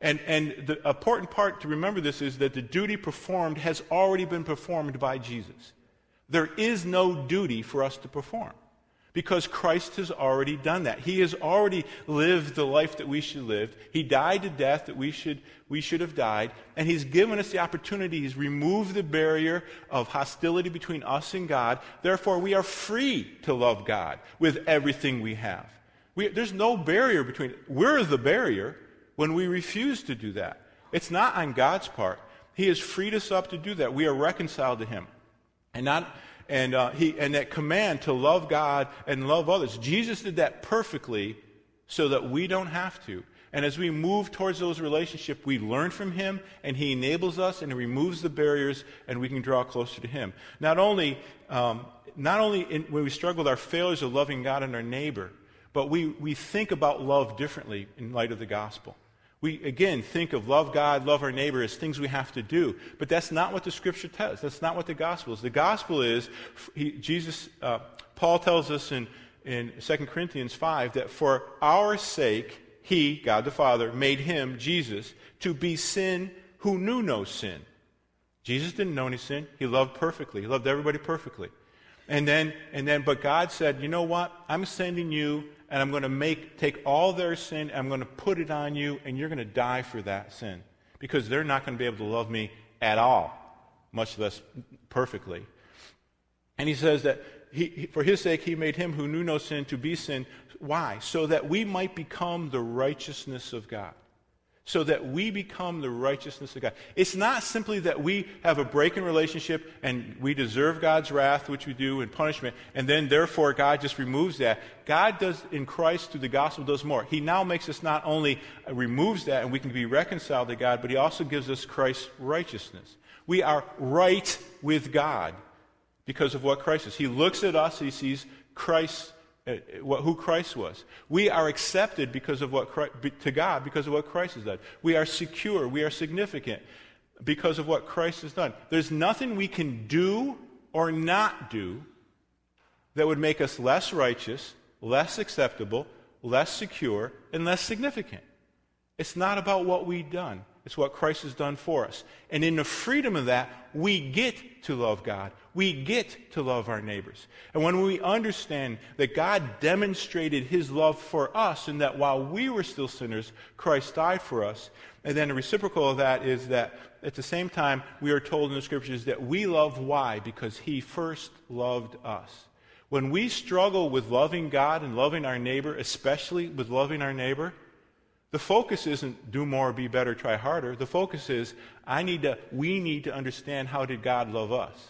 And, and the important part to remember this is that the duty performed has already been performed by Jesus. There is no duty for us to perform. Because Christ has already done that. He has already lived the life that we should live. He died to death that we should, we should have died. And He's given us the opportunity. He's removed the barrier of hostility between us and God. Therefore, we are free to love God with everything we have. We, there's no barrier between, we're the barrier when we refuse to do that. It's not on God's part. He has freed us up to do that. We are reconciled to Him. And not, and, uh, he, and that command to love God and love others. Jesus did that perfectly so that we don't have to. And as we move towards those relationships, we learn from Him, and He enables us, and He removes the barriers, and we can draw closer to Him. Not only, um, not only in, when we struggle with our failures of loving God and our neighbor, but we, we think about love differently in light of the gospel. We, again, think of love God, love our neighbor as things we have to do. But that's not what the scripture tells. That's not what the gospel is. The gospel is, he, Jesus, uh, Paul tells us in, in 2 Corinthians 5 that for our sake, he, God the Father, made him, Jesus, to be sin who knew no sin. Jesus didn't know any sin. He loved perfectly. He loved everybody perfectly. And then, and then, but God said, you know what? I'm sending you and I'm going to make, take all their sin, I'm going to put it on you, and you're going to die for that sin. Because they're not going to be able to love me at all, much less perfectly. And he says that he, for his sake, he made him who knew no sin to be sin. Why? So that we might become the righteousness of God so that we become the righteousness of God. It's not simply that we have a break in relationship and we deserve God's wrath, which we do, and punishment, and then therefore God just removes that. God does in Christ through the gospel does more. He now makes us not only uh, removes that and we can be reconciled to God, but he also gives us Christ's righteousness. We are right with God because of what Christ is. He looks at us, he sees Christ's Uh, who Christ was. We are accepted because of what Christ, to God because of what Christ has done. We are secure. We are significant because of what Christ has done. There's nothing we can do or not do that would make us less righteous, less acceptable, less secure, and less significant. It's not about what we've done. It's what Christ has done for us. And in the freedom of that, we get to love God. We get to love our neighbors. And when we understand that God demonstrated his love for us and that while we were still sinners, Christ died for us, and then the reciprocal of that is that at the same time, we are told in the scriptures that we love why? Because he first loved us. When we struggle with loving God and loving our neighbor, especially with loving our neighbor, the focus isn't do more, be better, try harder. The focus is I need to, we need to understand how did God love us.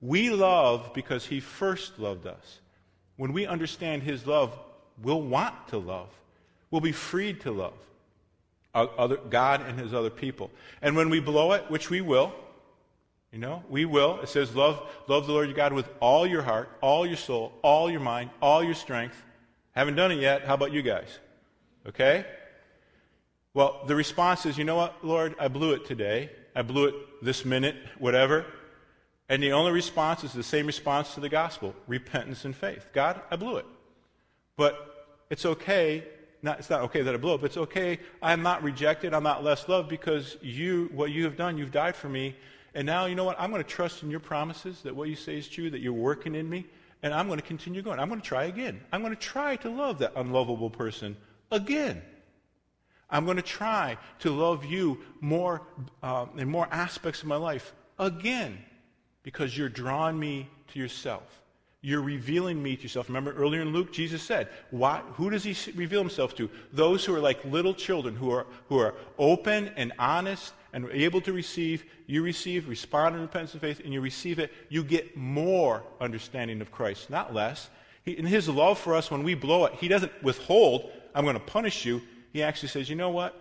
We love because he first loved us. When we understand his love, we'll want to love. We'll be freed to love other, God and his other people. And when we blow it, which we will, you know, we will. It says, love, love the Lord your God with all your heart, all your soul, all your mind, all your strength. Haven't done it yet. How about you guys? Okay? Well, the response is, you know what, Lord, I blew it today. I blew it this minute, whatever. And the only response is the same response to the gospel repentance and faith. God, I blew it. But it's okay. Not, it's not okay that I blew it, but it's okay. I'm not rejected. I'm not less loved because you, what you have done, you've died for me. And now, you know what? I'm going to trust in your promises that what you say is true, that you're working in me. And I'm going to continue going. I'm going to try again. I'm going to try to love that unlovable person again. I'm going to try to love you more uh, in more aspects of my life again because you're drawing me to yourself. You're revealing me to yourself. Remember earlier in Luke, Jesus said, why, who does he reveal himself to? Those who are like little children, who are, who are open and honest and able to receive. You receive, respond in repentance and faith, and you receive it. You get more understanding of Christ, not less. He, in his love for us, when we blow it, he doesn't withhold, I'm going to punish you. He actually says, you know what?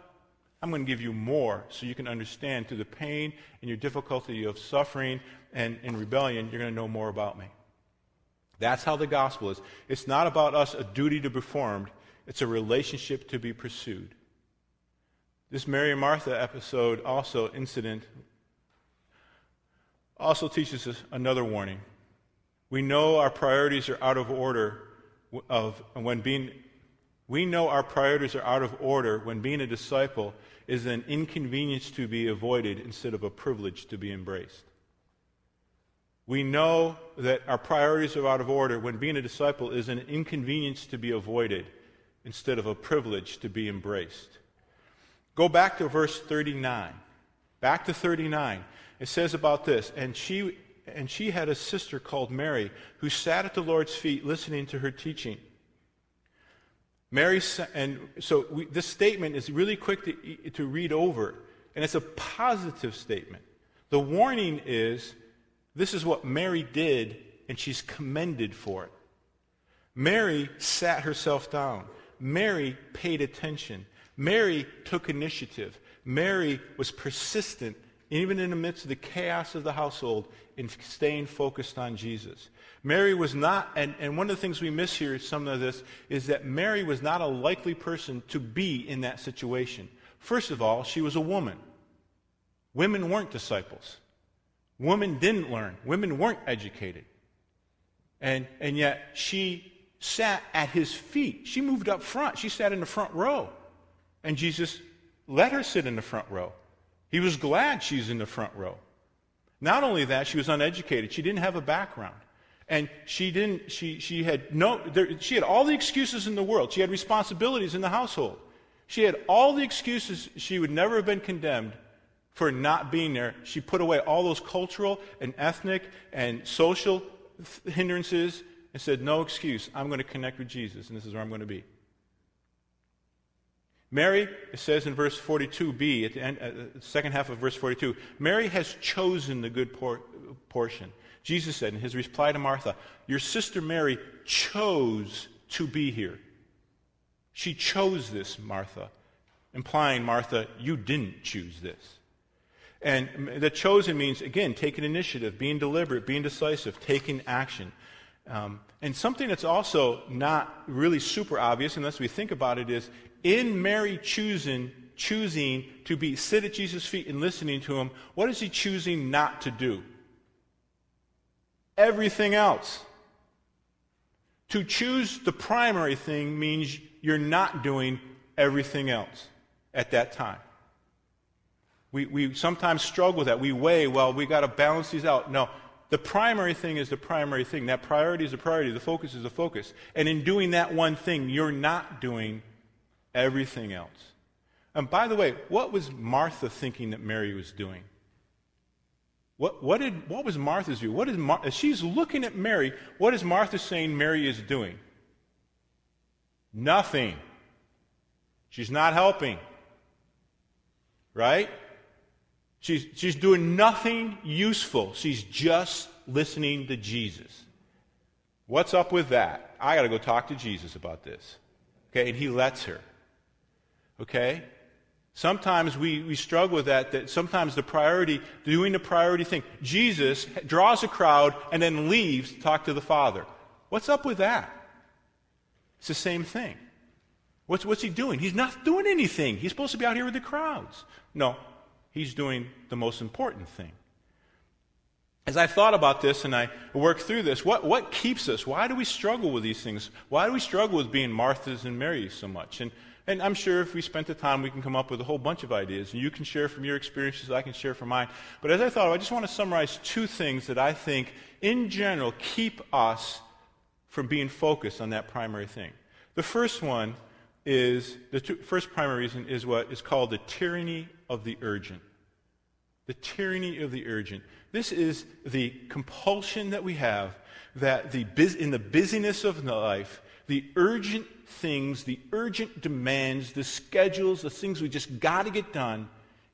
I'm going to give you more so you can understand through the pain and your difficulty of suffering and, rebellion, you're going to know more about me. That's how the gospel is. It's not about us a duty to be performed, it's a relationship to be pursued. This Mary and Martha episode, also incident, also teaches us another warning. We know our priorities are out of order of when being we know our priorities are out of order when being a disciple is an inconvenience to be avoided instead of a privilege to be embraced. We know that our priorities are out of order when being a disciple is an inconvenience to be avoided instead of a privilege to be embraced. Go back to verse 39. Back to 39. It says about this, and she and she had a sister called Mary who sat at the Lord's feet listening to her teaching. Mary, and so we, this statement is really quick to, to read over, and it's a positive statement. The warning is this is what Mary did, and she's commended for it. Mary sat herself down. Mary paid attention. Mary took initiative. Mary was persistent, even in the midst of the chaos of the household, in staying focused on Jesus. Mary was not, and, and one of the things we miss here, some of this, is that Mary was not a likely person to be in that situation. First of all, she was a woman. Women weren't disciples. Women didn't learn. Women weren't educated. And, and yet she sat at his feet. She moved up front. She sat in the front row. And Jesus let her sit in the front row. He was glad she's in the front row. Not only that, she was uneducated. She didn't have a background. And she didn't, she, she had no, there, she had all the excuses in the world. She had responsibilities in the household. She had all the excuses. She would never have been condemned for not being there. She put away all those cultural and ethnic and social hindrances and said, No excuse. I'm going to connect with Jesus, and this is where I'm going to be. Mary, it says in verse 42b, at the, end, at the second half of verse 42, Mary has chosen the good por- portion. Jesus said in his reply to Martha, Your sister Mary chose to be here. She chose this, Martha, implying, Martha, you didn't choose this. And the chosen means, again, taking initiative, being deliberate, being decisive, taking action. Um, and something that's also not really super obvious unless we think about it is in Mary choosing, choosing to be sit at Jesus' feet and listening to him, what is he choosing not to do? Everything else. To choose the primary thing means you're not doing everything else at that time. We, we sometimes struggle with that. We weigh, well, we got to balance these out. No, the primary thing is the primary thing. That priority is the priority. The focus is the focus. And in doing that one thing, you're not doing everything else. And by the way, what was Martha thinking that Mary was doing? What, what, did, what was Martha's view? What is Mar- she's looking at Mary, what is Martha saying Mary is doing? Nothing. She's not helping. Right? She's, she's doing nothing useful. She's just listening to Jesus. What's up with that? I got to go talk to Jesus about this. Okay, and he lets her. Okay? Sometimes we, we struggle with that, that sometimes the priority, doing the priority thing, Jesus draws a crowd and then leaves to talk to the Father. What's up with that? It's the same thing. What's, what's he doing? He's not doing anything. He's supposed to be out here with the crowds. No, he's doing the most important thing. As I thought about this and I worked through this, what, what keeps us? Why do we struggle with these things? Why do we struggle with being Marthas and Marys so much? And and I'm sure if we spent the time, we can come up with a whole bunch of ideas. And you can share from your experiences, I can share from mine. But as I thought, I just want to summarize two things that I think, in general, keep us from being focused on that primary thing. The first one is the two, first primary reason is what is called the tyranny of the urgent. The tyranny of the urgent. This is the compulsion that we have that the, in the busyness of life, the urgent things, the urgent demands, the schedules, the things we just got to get done,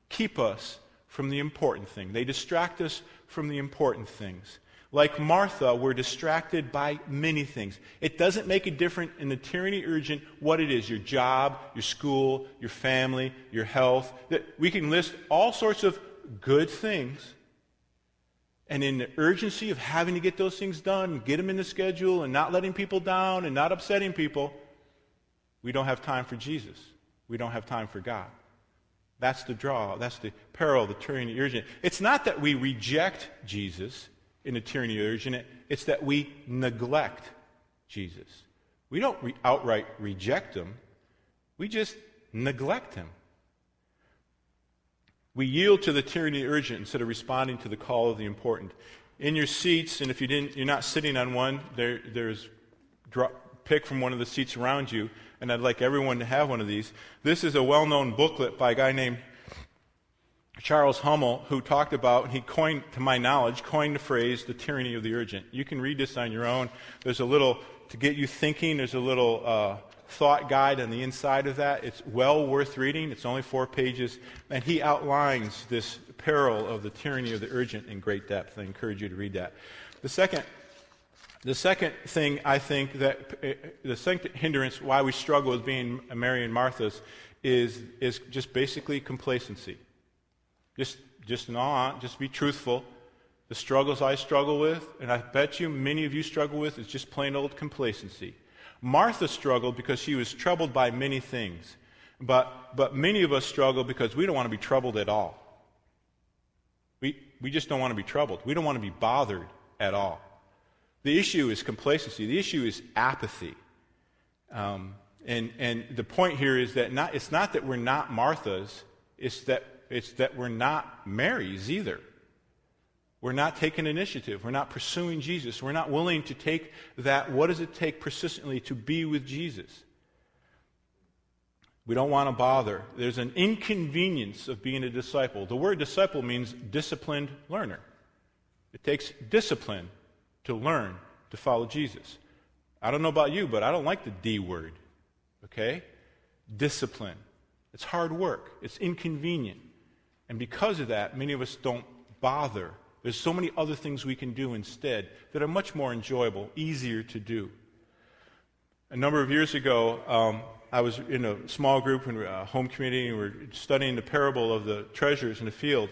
keep us from the important thing. They distract us from the important things. Like Martha, we're distracted by many things. It doesn't make a difference in the tyranny urgent what it is your job, your school, your family, your health. That we can list all sorts of good things and in the urgency of having to get those things done, get them in the schedule, and not letting people down and not upsetting people, we don't have time for Jesus. We don't have time for God. That's the draw. That's the peril, the tyranny, the urgent. It's not that we reject Jesus in the tyranny, of urgent. It's that we neglect Jesus. We don't re- outright reject him. We just neglect him. We yield to the tyranny urgent instead of responding to the call of the important. In your seats, and if you didn't, you're not sitting on one, there, there's drop, pick from one of the seats around you, and I'd like everyone to have one of these. This is a well-known booklet by a guy named Charles Hummel, who talked about, he coined, to my knowledge, coined the phrase, the tyranny of the urgent. You can read this on your own. There's a little, to get you thinking, there's a little uh, thought guide on the inside of that. It's well worth reading. It's only four pages. And he outlines this peril of the tyranny of the urgent in great depth. I encourage you to read that. The second The second thing I think that uh, the second hindrance why we struggle with being Mary and Martha's is, is just basically complacency. Just, just not, just be truthful. The struggles I struggle with, and I bet you many of you struggle with, is just plain old complacency. Martha struggled because she was troubled by many things. But, but many of us struggle because we don't want to be troubled at all. We, we just don't want to be troubled. We don't want to be bothered at all. The issue is complacency. The issue is apathy. Um, and, and the point here is that not, it's not that we're not Marthas, it's that, it's that we're not Marys either. We're not taking initiative. We're not pursuing Jesus. We're not willing to take that, what does it take persistently to be with Jesus? We don't want to bother. There's an inconvenience of being a disciple. The word disciple means disciplined learner. It takes discipline to learn to follow Jesus. I don't know about you, but I don't like the D word. Okay? Discipline. It's hard work, it's inconvenient. And because of that, many of us don't bother. There's so many other things we can do instead that are much more enjoyable, easier to do. A number of years ago, um, I was in a small group in a home community, and we were studying the parable of the treasures in the field.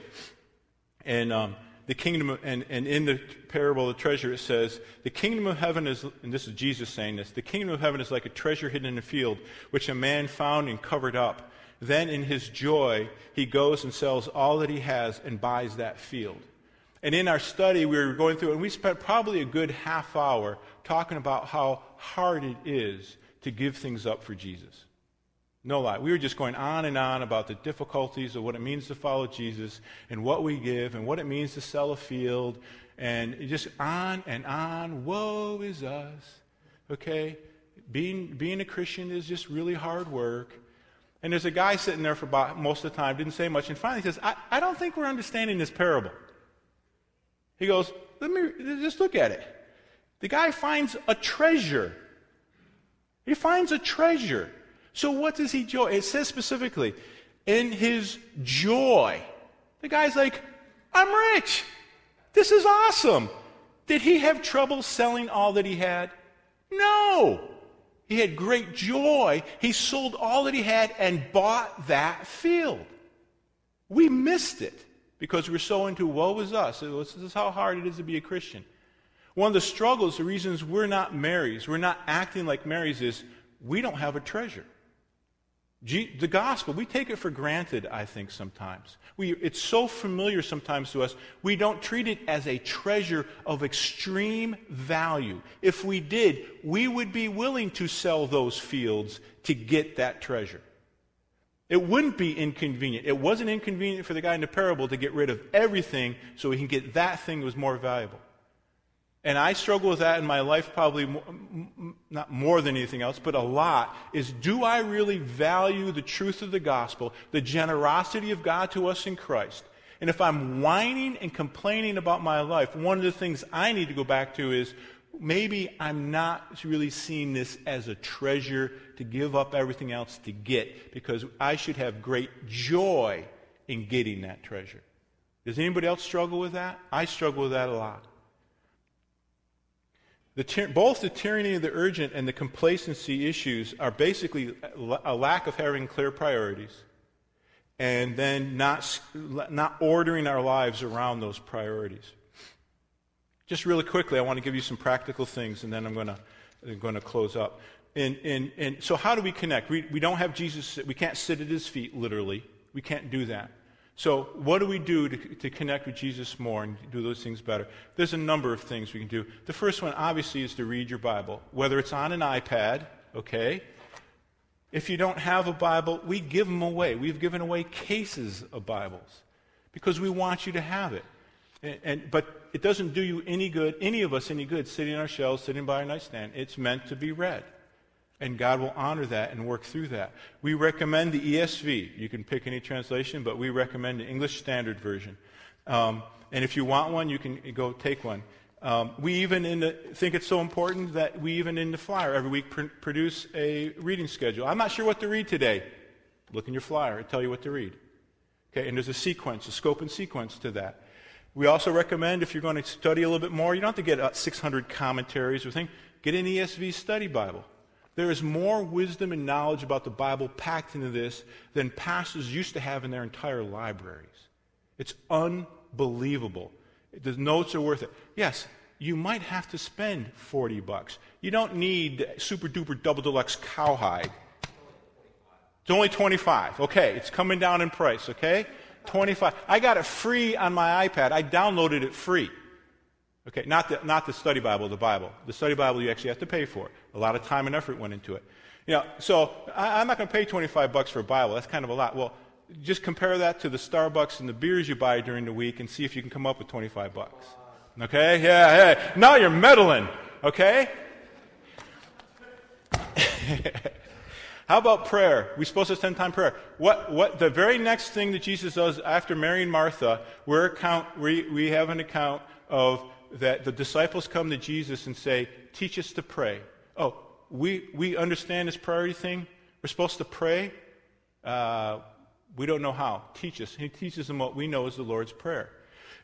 And um, the kingdom, and, and in the parable of the treasure, it says, The kingdom of heaven is, and this is Jesus saying this, the kingdom of heaven is like a treasure hidden in a field, which a man found and covered up. Then, in his joy, he goes and sells all that he has and buys that field. And in our study, we were going through, and we spent probably a good half hour talking about how hard it is to give things up for Jesus. No lie. We were just going on and on about the difficulties of what it means to follow Jesus and what we give and what it means to sell a field and just on and on. Woe is us. Okay? Being, being a Christian is just really hard work. And there's a guy sitting there for about most of the time, didn't say much, and finally says, I, I don't think we're understanding this parable. He goes, Let me just look at it. The guy finds a treasure. He finds a treasure. So what does he joy? It says specifically, in his joy. The guy's like, I'm rich. This is awesome. Did he have trouble selling all that he had? No. He had great joy. He sold all that he had and bought that field. We missed it because we're so into woe is us. This is how hard it is to be a Christian. One of the struggles, the reasons we're not Marys, we're not acting like Marys, is we don't have a treasure the gospel, we take it for granted, I think, sometimes. We, it's so familiar sometimes to us, we don't treat it as a treasure of extreme value. If we did, we would be willing to sell those fields to get that treasure. It wouldn't be inconvenient. It wasn't inconvenient for the guy in the parable to get rid of everything so he can get that thing that was more valuable. And I struggle with that in my life probably more, not more than anything else, but a lot, is do I really value the truth of the gospel, the generosity of God to us in Christ? And if I'm whining and complaining about my life, one of the things I need to go back to is maybe I'm not really seeing this as a treasure to give up everything else to get, because I should have great joy in getting that treasure. Does anybody else struggle with that? I struggle with that a lot. The both the tyranny of the urgent and the complacency issues are basically a lack of having clear priorities and then not, not ordering our lives around those priorities. Just really quickly, I want to give you some practical things and then I'm going to, I'm going to close up. And, and, and so, how do we connect? We, we don't have Jesus, we can't sit at his feet, literally. We can't do that. So, what do we do to, to connect with Jesus more and do those things better? There's a number of things we can do. The first one, obviously, is to read your Bible, whether it's on an iPad, okay? If you don't have a Bible, we give them away. We've given away cases of Bibles because we want you to have it. And, and, but it doesn't do you any good, any of us any good, sitting on our shelves, sitting by our nightstand. It's meant to be read and God will honor that and work through that. We recommend the ESV. You can pick any translation, but we recommend the English Standard Version. Um, and if you want one, you can go take one. Um, we even in the, think it's so important that we even in the flyer every week pr- produce a reading schedule. I'm not sure what to read today. Look in your flyer; it'll tell you what to read. Okay, and there's a sequence, a scope and sequence to that. We also recommend if you're going to study a little bit more, you don't have to get uh, 600 commentaries or things. Get an ESV study Bible. There is more wisdom and knowledge about the Bible packed into this than pastors used to have in their entire libraries. It's unbelievable. The notes are worth it. Yes, you might have to spend 40 bucks. You don't need super duper double deluxe cowhide. It's only 25. Okay, it's coming down in price, okay? 25. I got it free on my iPad. I downloaded it free. Okay, not the, not the study Bible, the Bible. The study Bible you actually have to pay for. A lot of time and effort went into it. You know, so I, I'm not going to pay 25 bucks for a Bible. That's kind of a lot. Well, just compare that to the Starbucks and the beers you buy during the week and see if you can come up with 25 bucks. Okay? Yeah, hey. Now you're meddling. Okay? How about prayer? We're supposed to spend time prayer. What, what, the very next thing that Jesus does after Mary and Martha, we're account, we, we have an account of that the disciples come to Jesus and say, Teach us to pray. Oh, we, we understand this priority thing. We're supposed to pray. Uh, we don't know how. Teach us. He teaches them what we know is the Lord's Prayer.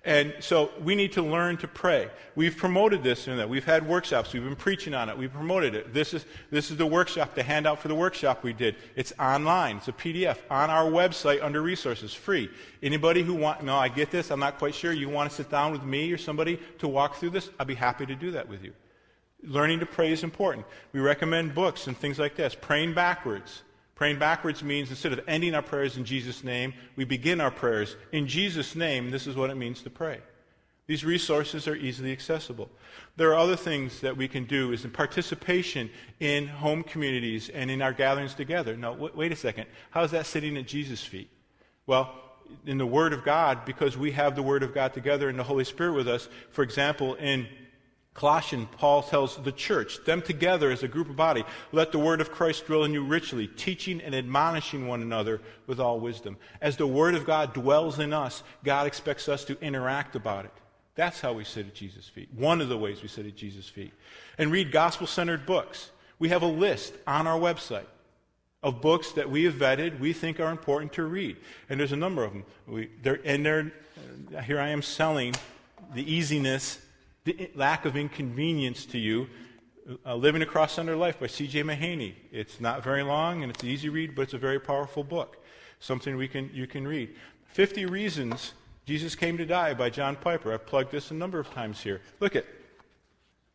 And so we need to learn to pray. We've promoted this and that. We've had workshops. We've been preaching on it. We've promoted it. This is, this is the workshop, the handout for the workshop we did. It's online. It's a PDF on our website under resources, free. Anybody who want, no, I get this. I'm not quite sure. You want to sit down with me or somebody to walk through this? I'd be happy to do that with you. Learning to pray is important. We recommend books and things like this. Praying backwards. Praying backwards means instead of ending our prayers in Jesus' name, we begin our prayers in Jesus' name. This is what it means to pray. These resources are easily accessible. There are other things that we can do is in participation in home communities and in our gatherings together. Now, w- wait a second. How is that sitting at Jesus' feet? Well, in the Word of God, because we have the Word of God together and the Holy Spirit with us. For example, in Colossians, Paul tells the church, them together as a group of body, let the word of Christ dwell in you richly, teaching and admonishing one another with all wisdom. As the word of God dwells in us, God expects us to interact about it. That's how we sit at Jesus' feet. One of the ways we sit at Jesus' feet. And read gospel centered books. We have a list on our website of books that we have vetted, we think are important to read. And there's a number of them. We, and they're, here I am selling the easiness the lack of inconvenience to you. Uh, Living a Cross Centered Life by C.J. Mahaney. It's not very long and it's an easy read, but it's a very powerful book. Something we can, you can read. 50 Reasons Jesus Came to Die by John Piper. I've plugged this a number of times here. Look at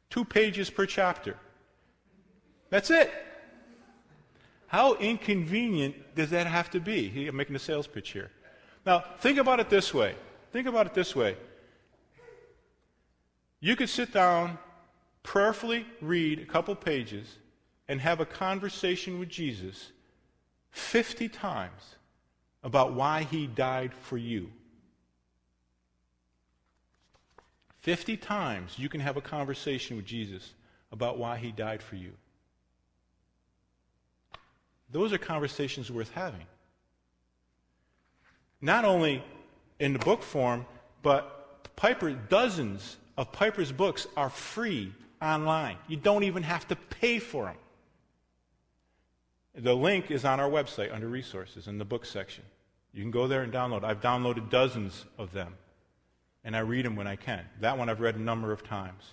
two pages per chapter. That's it. How inconvenient does that have to be? I'm making a sales pitch here. Now, think about it this way. Think about it this way. You could sit down, prayerfully read a couple pages, and have a conversation with Jesus 50 times about why he died for you. 50 times you can have a conversation with Jesus about why he died for you. Those are conversations worth having. Not only in the book form, but Piper, dozens of Piper's books are free online. You don't even have to pay for them. The link is on our website under resources in the book section. You can go there and download. I've downloaded dozens of them, and I read them when I can. That one I've read a number of times.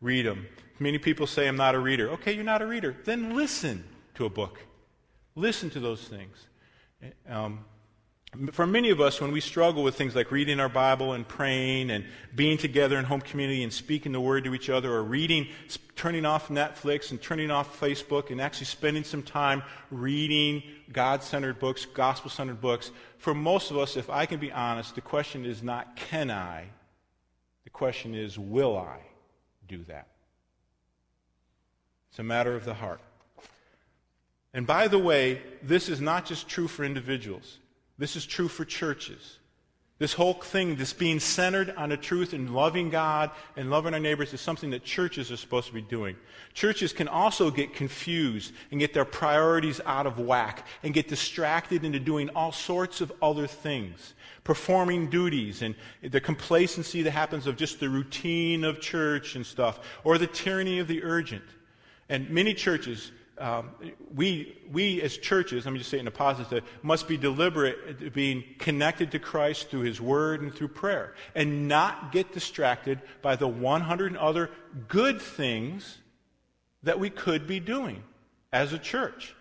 Read them. Many people say I'm not a reader. Okay, you're not a reader. Then listen to a book. Listen to those things. Um, for many of us, when we struggle with things like reading our Bible and praying and being together in home community and speaking the word to each other, or reading, turning off Netflix and turning off Facebook and actually spending some time reading God centered books, gospel centered books, for most of us, if I can be honest, the question is not can I? The question is will I do that? It's a matter of the heart. And by the way, this is not just true for individuals. This is true for churches. This whole thing, this being centered on the truth and loving God and loving our neighbors, is something that churches are supposed to be doing. Churches can also get confused and get their priorities out of whack and get distracted into doing all sorts of other things, performing duties and the complacency that happens of just the routine of church and stuff, or the tyranny of the urgent. And many churches um, we, we as churches, let me just say in a positive, must be deliberate being connected to Christ through His Word and through prayer, and not get distracted by the 100 other good things that we could be doing as a church.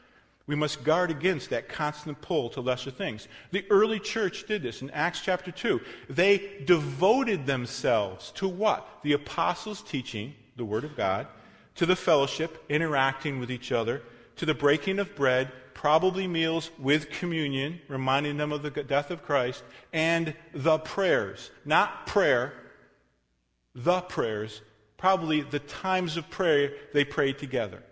We must guard against that constant pull to lesser things. The early church did this in Acts chapter 2. They devoted themselves to what? The apostles' teaching, the Word of God, to the fellowship, interacting with each other, to the breaking of bread, probably meals with communion, reminding them of the death of Christ, and the prayers. Not prayer, the prayers, probably the times of prayer they prayed together.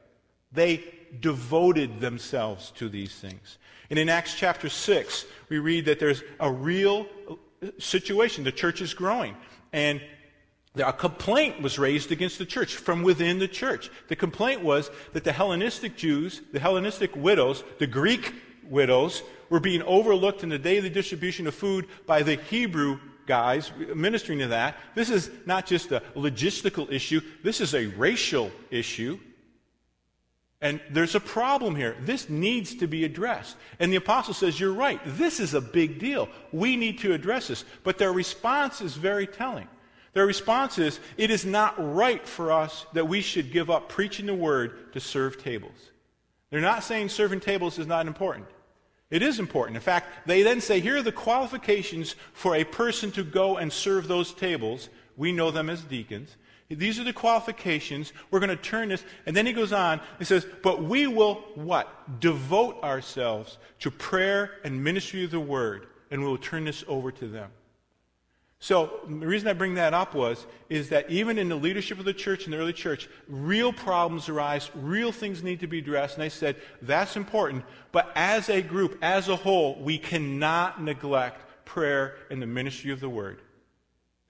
They devoted themselves to these things. And in Acts chapter 6, we read that there's a real situation. The church is growing. And a complaint was raised against the church from within the church. The complaint was that the Hellenistic Jews, the Hellenistic widows, the Greek widows, were being overlooked in the daily distribution of food by the Hebrew guys ministering to that. This is not just a logistical issue, this is a racial issue. And there's a problem here. This needs to be addressed. And the apostle says, You're right. This is a big deal. We need to address this. But their response is very telling. Their response is, It is not right for us that we should give up preaching the word to serve tables. They're not saying serving tables is not important. It is important. In fact, they then say, Here are the qualifications for a person to go and serve those tables. We know them as deacons. These are the qualifications. We're going to turn this. And then he goes on. He says, But we will what? Devote ourselves to prayer and ministry of the word, and we will turn this over to them. So the reason I bring that up was is that even in the leadership of the church in the early church, real problems arise, real things need to be addressed, and I said that's important. But as a group, as a whole, we cannot neglect prayer and the ministry of the word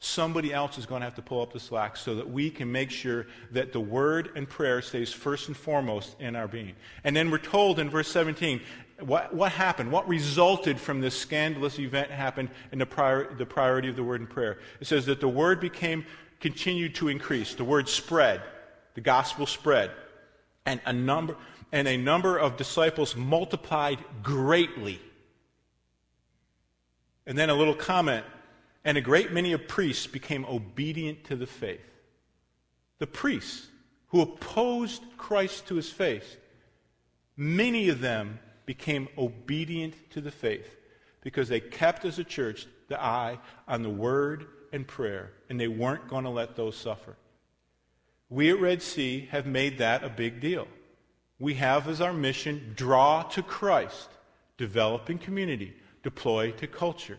somebody else is going to have to pull up the slack so that we can make sure that the word and prayer stays first and foremost in our being. And then we're told in verse 17 what, what happened, what resulted from this scandalous event happened in the, prior, the priority of the word and prayer. It says that the word became, continued to increase. The word spread. The gospel spread. And a number, and a number of disciples multiplied greatly. And then a little comment and a great many of priests became obedient to the faith. The priests who opposed Christ to his face, many of them became obedient to the faith because they kept as a church the eye on the word and prayer, and they weren't going to let those suffer. We at Red Sea have made that a big deal. We have as our mission draw to Christ, develop in community, deploy to culture.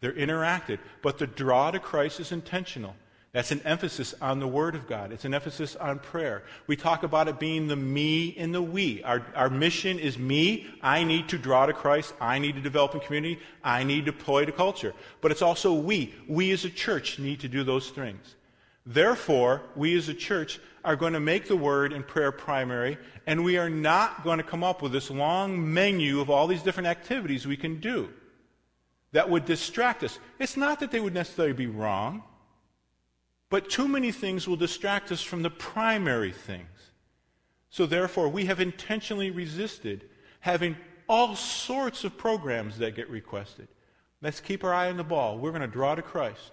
They're interacted. But the draw to Christ is intentional. That's an emphasis on the Word of God. It's an emphasis on prayer. We talk about it being the me and the we. Our, our mission is me. I need to draw to Christ. I need to develop in community. I need to deploy to culture. But it's also we. We as a church need to do those things. Therefore, we as a church are going to make the Word and prayer primary, and we are not going to come up with this long menu of all these different activities we can do that would distract us. It's not that they would necessarily be wrong, but too many things will distract us from the primary things. So, therefore, we have intentionally resisted having all sorts of programs that get requested. Let's keep our eye on the ball. We're going to draw to Christ.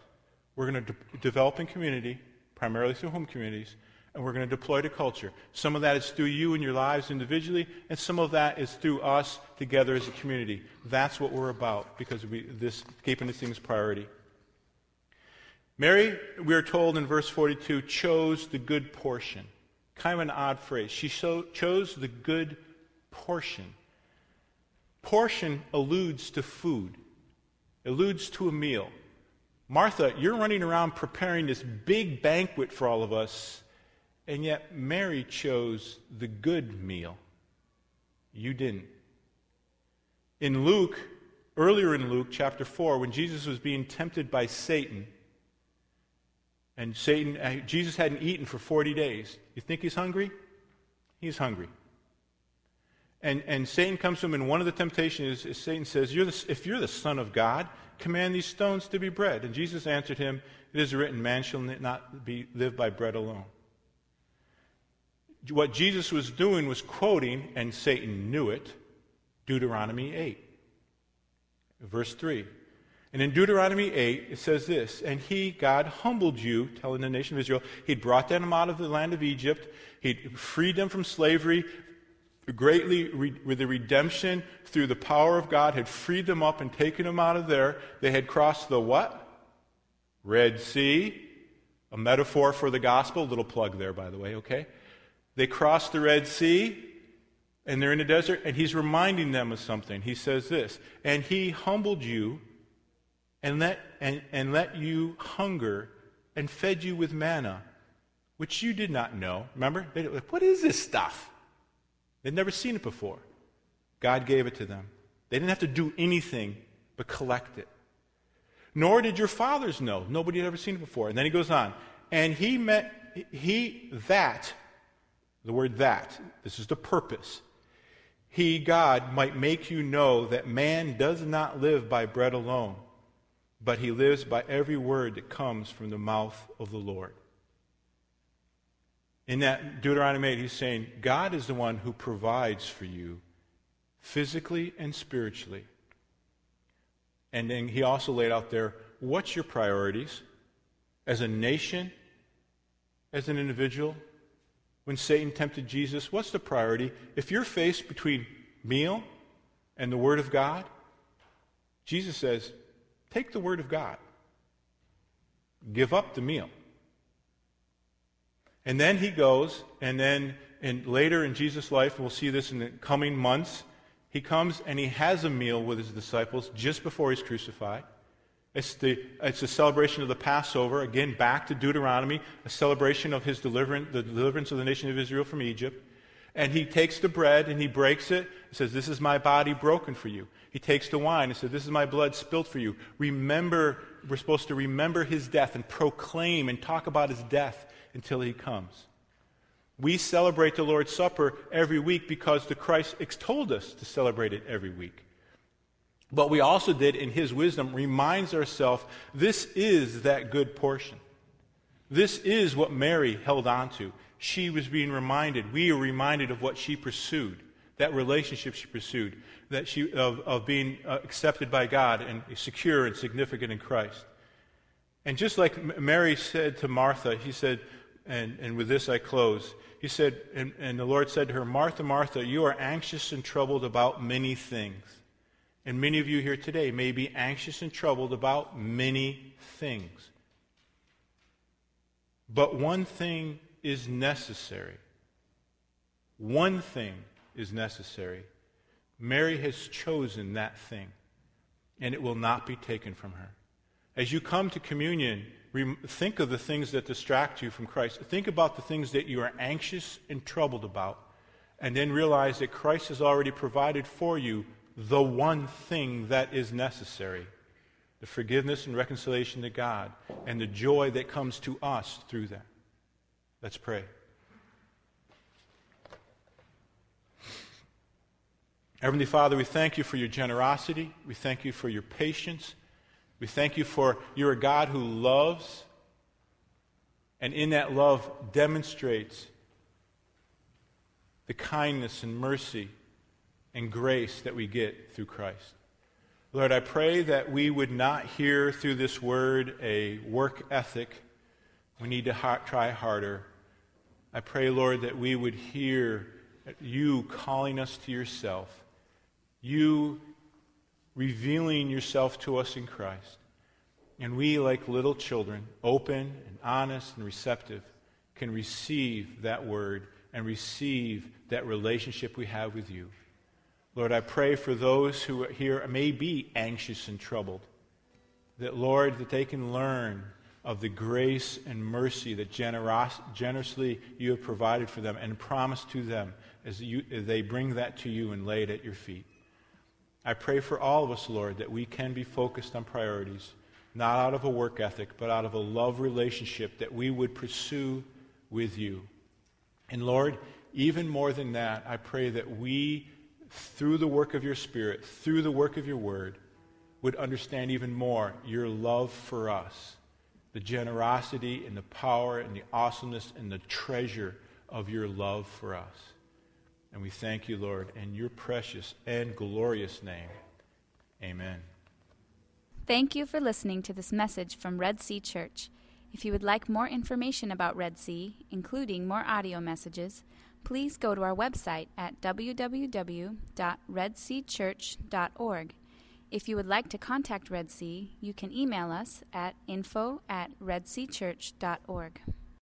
We're going to de- develop in community, primarily through home communities, and we're going to deploy to culture. Some of that is through you and your lives individually, and some of that is through us together as a community. That's what we're about because we this keeping these things priority. Mary, we are told in verse 42, chose the good portion. Kind of an odd phrase. She so, chose the good portion. Portion alludes to food, alludes to a meal. Martha, you're running around preparing this big banquet for all of us and yet, Mary chose the good meal. You didn't. In Luke, earlier in Luke chapter 4, when Jesus was being tempted by Satan, and Satan, uh, Jesus hadn't eaten for 40 days. You think he's hungry? He's hungry. And, and Satan comes to him, and one of the temptations is, is Satan says, you're the, If you're the Son of God, command these stones to be bread. And Jesus answered him, It is written, Man shall not be, live by bread alone. what Jesus was doing was quoting, and Satan knew it, Deuteronomy 8, verse 3. And in Deuteronomy 8, it says this And he, God, humbled you, telling the nation of Israel, he'd brought them out of the land of Egypt, he'd freed them from slavery, greatly re- with the redemption through the power of God, had freed them up and taken them out of there. They had crossed the what? Red Sea, a metaphor for the gospel. Little plug there, by the way, okay? They crossed the Red Sea and they're in the desert, and he's reminding them of something. He says this And he humbled you and let, and, and let you hunger and fed you with manna, which you did not know. Remember? They, what is this stuff? They'd never seen it before. God gave it to them. They didn't have to do anything but collect it. Nor did your fathers know. Nobody had ever seen it before. And then he goes on. And he met, he, that, the word that, this is the purpose. He, God, might make you know that man does not live by bread alone, but he lives by every word that comes from the mouth of the Lord. In that Deuteronomy 8, he's saying, God is the one who provides for you physically and spiritually. And then he also laid out there what's your priorities as a nation, as an individual? When Satan tempted Jesus, what's the priority? If you're faced between meal and the Word of God, Jesus says, take the Word of God. Give up the meal. And then he goes, and then and later in Jesus' life, we'll see this in the coming months, he comes and he has a meal with his disciples just before he's crucified. It's, the, it's a celebration of the Passover, again, back to Deuteronomy, a celebration of his deliverance, the deliverance of the nation of Israel from Egypt. And he takes the bread and he breaks it. He says, This is my body broken for you. He takes the wine and says, This is my blood spilt for you. Remember, we're supposed to remember his death and proclaim and talk about his death until he comes. We celebrate the Lord's Supper every week because the Christ told us to celebrate it every week. But we also did, in his wisdom, reminds ourselves this is that good portion. This is what Mary held on to. She was being reminded, we are reminded of what she pursued, that relationship she pursued, that she, of, of being uh, accepted by God and secure and significant in Christ. And just like Mary said to Martha, he said, and, and with this I close. He said, and, and the Lord said to her, Martha, Martha, you are anxious and troubled about many things. And many of you here today may be anxious and troubled about many things. But one thing is necessary. One thing is necessary. Mary has chosen that thing, and it will not be taken from her. As you come to communion, think of the things that distract you from Christ. Think about the things that you are anxious and troubled about, and then realize that Christ has already provided for you the one thing that is necessary the forgiveness and reconciliation to God, and the joy that comes to us through that. Let's pray. Heavenly Father, we thank you for your generosity. We thank you for your patience. We thank you for you're a God who loves, and in that love demonstrates the kindness and mercy and grace that we get through Christ. Lord, I pray that we would not hear through this word a work ethic. We need to ha- try harder. I pray, Lord, that we would hear you calling us to yourself, you revealing yourself to us in Christ. And we, like little children, open and honest and receptive, can receive that word and receive that relationship we have with you. Lord, I pray for those who here may be anxious and troubled, that, Lord, that they can learn of the grace and mercy that generos- generously you have provided for them and promised to them as, you, as they bring that to you and lay it at your feet. I pray for all of us, Lord, that we can be focused on priorities, not out of a work ethic, but out of a love relationship that we would pursue with you. And Lord, even more than that, I pray that we, through the work of your Spirit, through the work of your word, would understand even more your love for us, the generosity and the power and the awesomeness and the treasure of your love for us. And we thank you, Lord, in your precious and glorious name. Amen. Thank you for listening to this message from Red Sea Church. If you would like more information about Red Sea, including more audio messages, please go to our website at www.redseachurch.org. If you would like to contact Red Sea, you can email us at info at redseachurch.org.